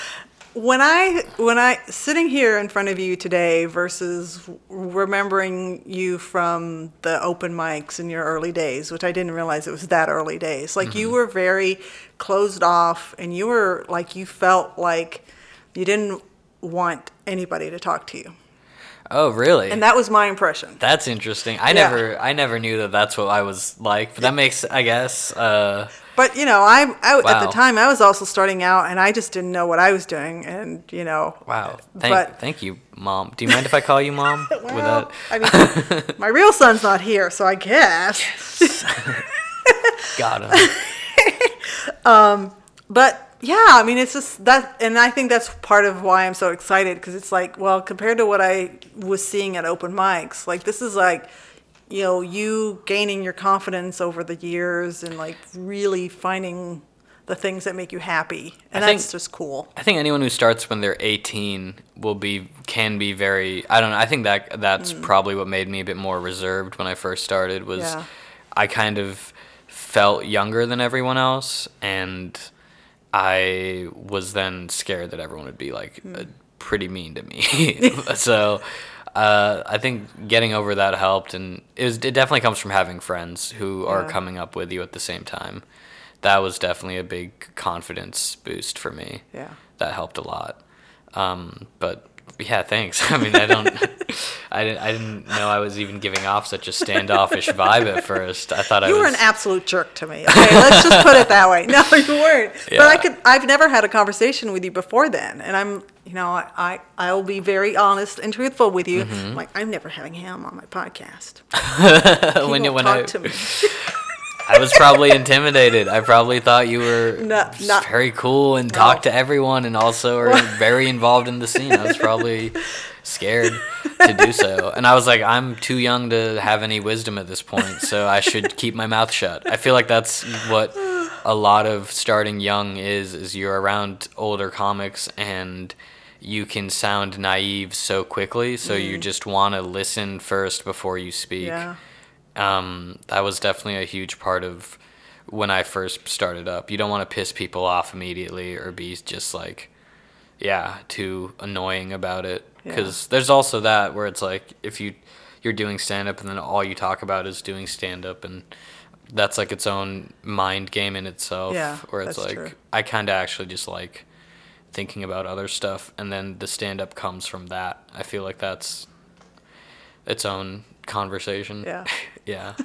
When I when I sitting here in front of you today versus remembering you from the open mics in your early days, which I didn't realize it was that early days. Like Mm-hmm. you were very closed off, and you were like you felt like you didn't want anybody to talk to you. Oh, really? And that was my impression. That's interesting. I Yeah. never, I never knew that that's what I was like. But that makes, I guess. Uh, But you know, I, I at the time I was also starting out, and I just didn't know what I was doing, and you know. wow. Thank, But thank you, mom. Do you mind if I call you mom? With well? I mean, my real son's not here, so I guess. Got him. um, But yeah, I mean, it's just that, and I think that's part of why I'm so excited because it's like, well, compared to what I was seeing at open mics, like this is like, you know, you gaining your confidence over the years and like really finding the things that make you happy, and I think- that's just cool. I think anyone who starts when they're 18 will be can be very I don't know I think that that's probably what made me a bit more reserved when I first started was Mm. Yeah. I kind of felt younger than everyone else and I was then scared that everyone would be like uh, pretty mean to me. so uh, I think getting over that helped, and it, was, it definitely comes from having friends who are coming up with you at the same time. That was definitely a big confidence boost for me. Yeah. that helped a lot. Um, but yeah, thanks. I mean, I don't, I didn't, I didn't know I was even giving off such a standoffish vibe at first. I thought I You was. were an absolute jerk to me. Okay, let's just put it that way. No, you weren't. But I could. I've never had a conversation with you before then, and I'm, you know, I, I I'll be very honest and truthful with you. Mm-hmm. Like I'm never having him on my podcast. when you when talk I, to me. I was probably intimidated. I probably thought you were No, not- very cool and talked to everyone, and also are very involved in the scene. I was probably scared to do so, and I was like, I'm too young to have any wisdom at this point, so I should keep my mouth shut. I feel like that's what a lot of starting young is: is you're around older comics and you can sound naive so quickly, so you mm. just want to listen first before you speak Yeah. Um, that was definitely a huge part of when I first started up. You don't want to piss people off immediately or be just like, yeah, too annoying about it. Yeah. Because there's also that where it's like if you you're doing stand up and then all you talk about is doing stand up and that's like its own mind game in itself. Yeah, where it's like true. I kind of actually just like thinking about other stuff and then the stand up comes from that. I feel like that's its own conversation. Yeah. yeah.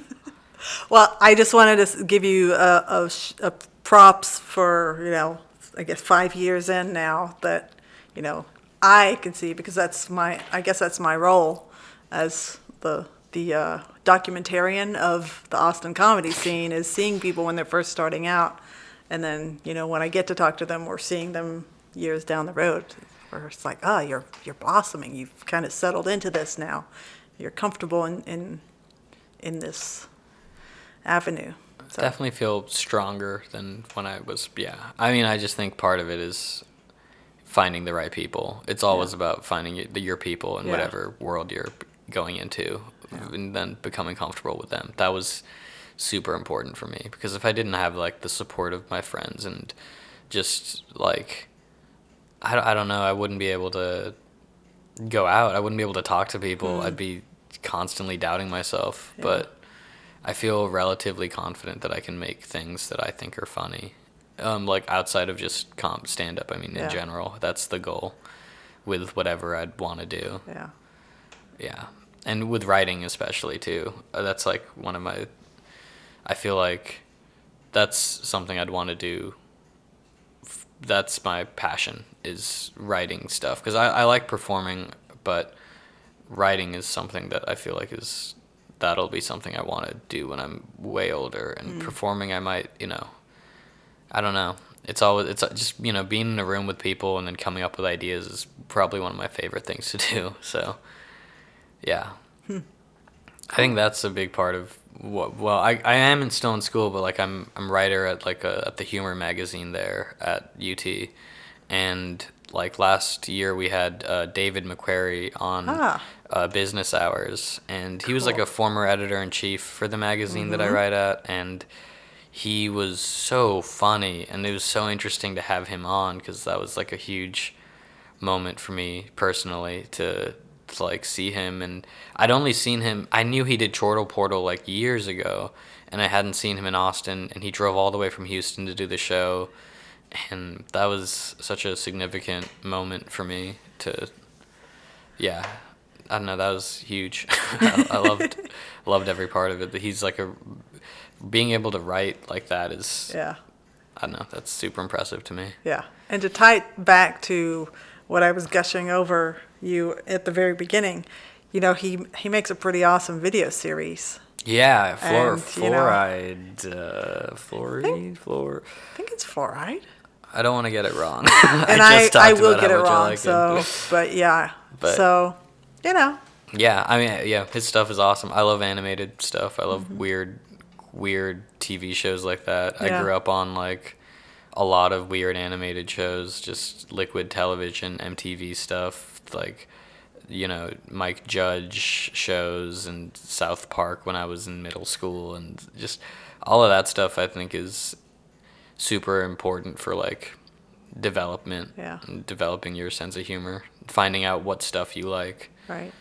Well, I just wanted to give you a, a, a props for you know, I guess five years in now that you know I can see because that's my I guess that's my role as the the uh, documentarian of the Austin comedy scene is seeing people when they're first starting out, and then you know when I get to talk to them or seeing them years down the road, where it's like, oh, you're you're blossoming. You've kind of settled into this now. You're comfortable in in in this avenue. So, Definitely feel stronger than when I was. Yeah. I mean, I just think part of it is finding the right people. It's always Yeah. about finding your people in Yeah. whatever world you're going into and then becoming comfortable with them. That was super important for me because if I didn't have like the support of my friends and just like, I I don't know, I wouldn't be able to go out. I wouldn't be able to talk to people. Mm. I'd be constantly doubting myself. Yeah. But I feel relatively confident that I can make things that I think are funny. Um, like outside of just comp stand up. I mean, Yeah. in general, that's the goal with whatever I'd want to do. yeah. Yeah. And with writing, especially, too. Uh, that's like one of my. I feel like that's something I'd want to do. That's my passion, is writing stuff. Because I, I like performing, but writing is something that I feel like is. That'll be something I want to do when I'm way older. And mm. performing, I might, you know. I don't know. It's always it's just you know being in a room with people and then coming up with ideas is probably one of my favorite things to do. So, yeah, hmm. I think that's a big part of what. Well, I, I am in, still in school, but like I'm I'm writer at like a, at the humor magazine there at UT, and like last year we had uh, David McQuarrie on Ah. uh, Business Hours, and he was like a former editor in chief for the magazine that I write at, and he was so funny, and it was so interesting to have him on because that was like a huge moment for me personally to, to like see him. And I'd only seen him I knew he did Chortle Portal like years ago. And I hadn't seen him in Austin. And he drove all the way from Houston to do the show and that was such a significant moment for me to, yeah, I don't know, that was huge. I, I loved loved every part of it. But he's like a being able to write like that is Yeah. I don't know, that's super impressive to me. Yeah. And to tie it back to what I was gushing over you at the very beginning, you know, he he makes a pretty awesome video series. Yeah, fluor- And, you know- fluoride, uh, fluoride, fluor. I think it's fluoride. I don't want to get it wrong. And I, just I, talked will get it wrong. like so, it. but yeah. But- so, you know, Yeah, I mean, yeah, his stuff is awesome. I love animated stuff. I Mm-hmm. love weird, weird TV shows like that. Yeah. I grew up on like a lot of weird animated shows, just liquid television, MTV stuff, like you know Mike Judge shows and South Park when I was in middle school, and just all of that stuff. I think is super important for like development, Yeah. and developing your sense of humor, finding out what stuff you like. right.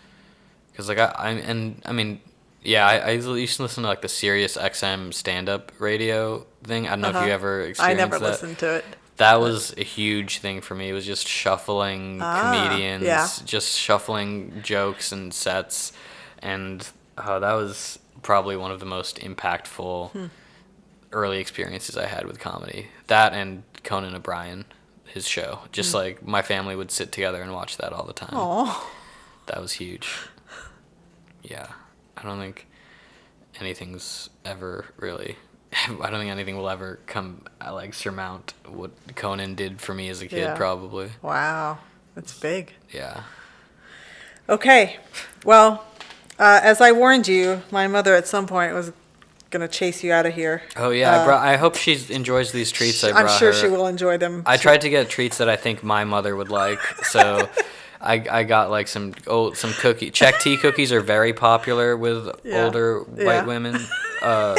Cause like I, I and I mean, yeah, I, I used to listen to like the Sirius XM stand up radio thing. I don't know if Uh-huh. you ever I never that. listened to it. That was a huge thing for me. It was just shuffling Ah, comedians, yeah. just shuffling jokes and sets, and uh, that was probably one of the most impactful Hmm. Early experiences I had with comedy. That and Conan O'Brien, his show. Just like my family would sit together and watch that all the time. Oh, That was huge. Yeah. I don't think anything's ever really. I don't think anything will ever come uh, like surmount what Conan did for me as a kid. Yeah. Probably. wow. That's big. Yeah. Okay. Well, uh, as I warned you, my mother at some point was to chase you out of here. Oh yeah. I, Uh, brought, I hope she enjoys these treats I I'm sure her. she will enjoy them. I tried to get treats that I think my mother would like. So. I, I got like some old some cookie Czech tea cookies are very popular with Yeah. older Yeah. white women. Uh,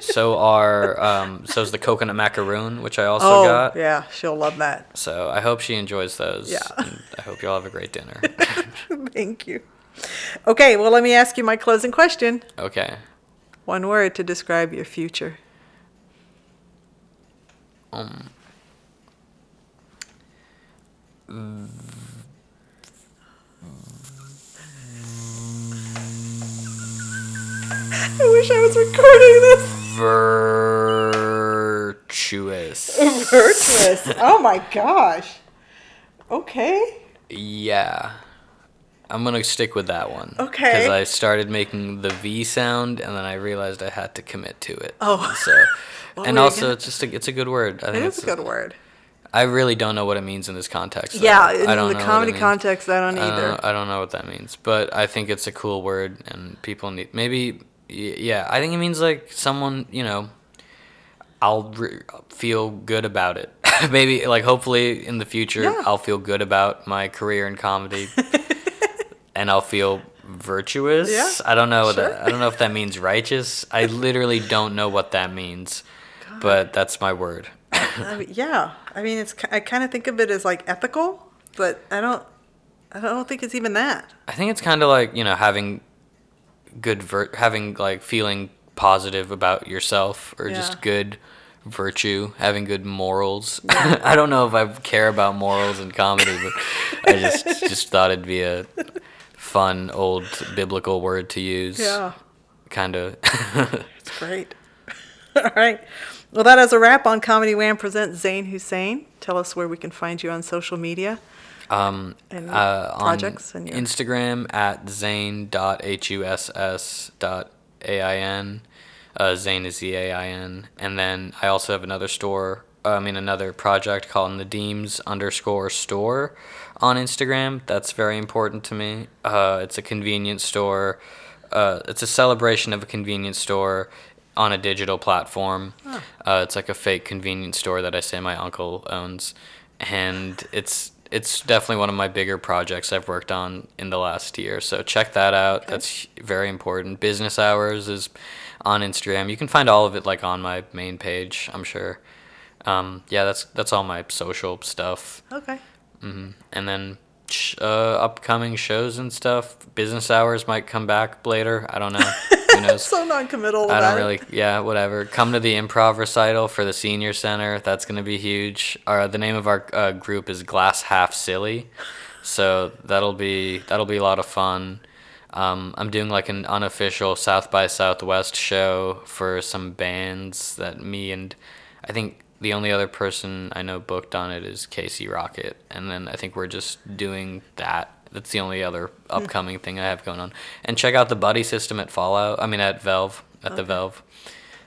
so are um, so is the coconut macaroon, which I also oh, got. yeah. She'll love that. So I hope she enjoys those. Yeah. and I hope you all have a great dinner. Thank you. Okay. Well, let me ask you my closing question. okay. One word to describe your future. Um. I wish I was recording this. Virtuous. Virtuous. Oh my gosh. Okay. Yeah. I'm gonna stick with that one. Okay. Because I started making the V sound, and then I realized I had to commit to it. Oh. So, and also gonna- it's just a, it's a good word. I It think is it's a good word. I really don't know what it means in this context. though. Yeah, in the comedy context, I don't I don't, either. I don't know what that means, but I think it's a cool word, and people need maybe. Yeah, I think it means like someone you know. I'll re- feel good about it. maybe like hopefully in the future Yeah. I'll feel good about my career in comedy, and I'll feel virtuous. Yeah, I don't know sure. that. I don't know if that means righteous. I literally don't know what that means, but that's my word. I mean, yeah, I mean, it's. I kind of think of it as like ethical, but I don't. I don't think it's even that. I think it's kind of like you know having good vir- having like feeling positive about yourself or Yeah. just good virtue, having good morals. I don't know if I care about morals in comedy, but I just just thought it'd be a fun old biblical word to use. Yeah, Kind of. it's great. All right. Well, that is a wrap on Comedy Wham presents Zain Hussain. Tell us where we can find you on social media. Um, And uh, projects on and your- Instagram at zain.huss.ain. Uh, Zain is Z A I N. And then I also have another store, uh, I mean, another project called Nadeem's underscore store on Instagram. That's very important to me. Uh, it's a convenience store. Uh, it's a celebration of a convenience store on a digital platform. Uh, it's like a fake convenience store that I say my uncle owns, and it's it's definitely one of my bigger projects I've worked on in the last year. So check that out. That's very important. Business hours is on Instagram. You can find all of it like on my main page. I'm sure. Um, yeah, that's that's all my social stuff. Okay. Hmm And then uh, upcoming shows and stuff. Business hours might come back later. I don't know. Who knows? so non-committal I don't really. Yeah, whatever. Come to the improv recital for the senior center. That's gonna be huge. Our the name of our uh, group is Glass Half Silly, so that'll be that'll be a lot of fun. Um, I'm doing like an unofficial South by Southwest show for some bands that me and I think the only other person I know booked on it is Casey Rocket, and then I think we're just doing that. That's the only other hmm. upcoming thing I have going on. And check out the buddy system at Fallout. I mean at Valve at the Valve.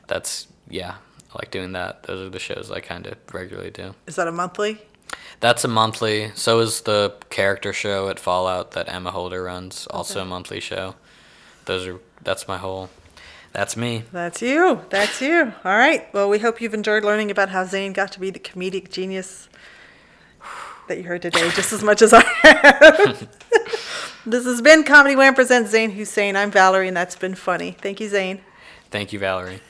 That's yeah, I like doing that. Those are the shows I kind of regularly do. Is that a monthly? That's a monthly. So is the character show at Fallout that Emma Holder runs, also a monthly show. Those are that's my whole. That's me. That's you. That's you. All right. Well, we hope you've enjoyed learning about how Zain got to be the comedic genius that you heard today, just as much as I have. this has been Comedy Wham presents Zain Hussain. I'm Valerie, and that's been funny. Thank you, Zain. Thank you, Valerie.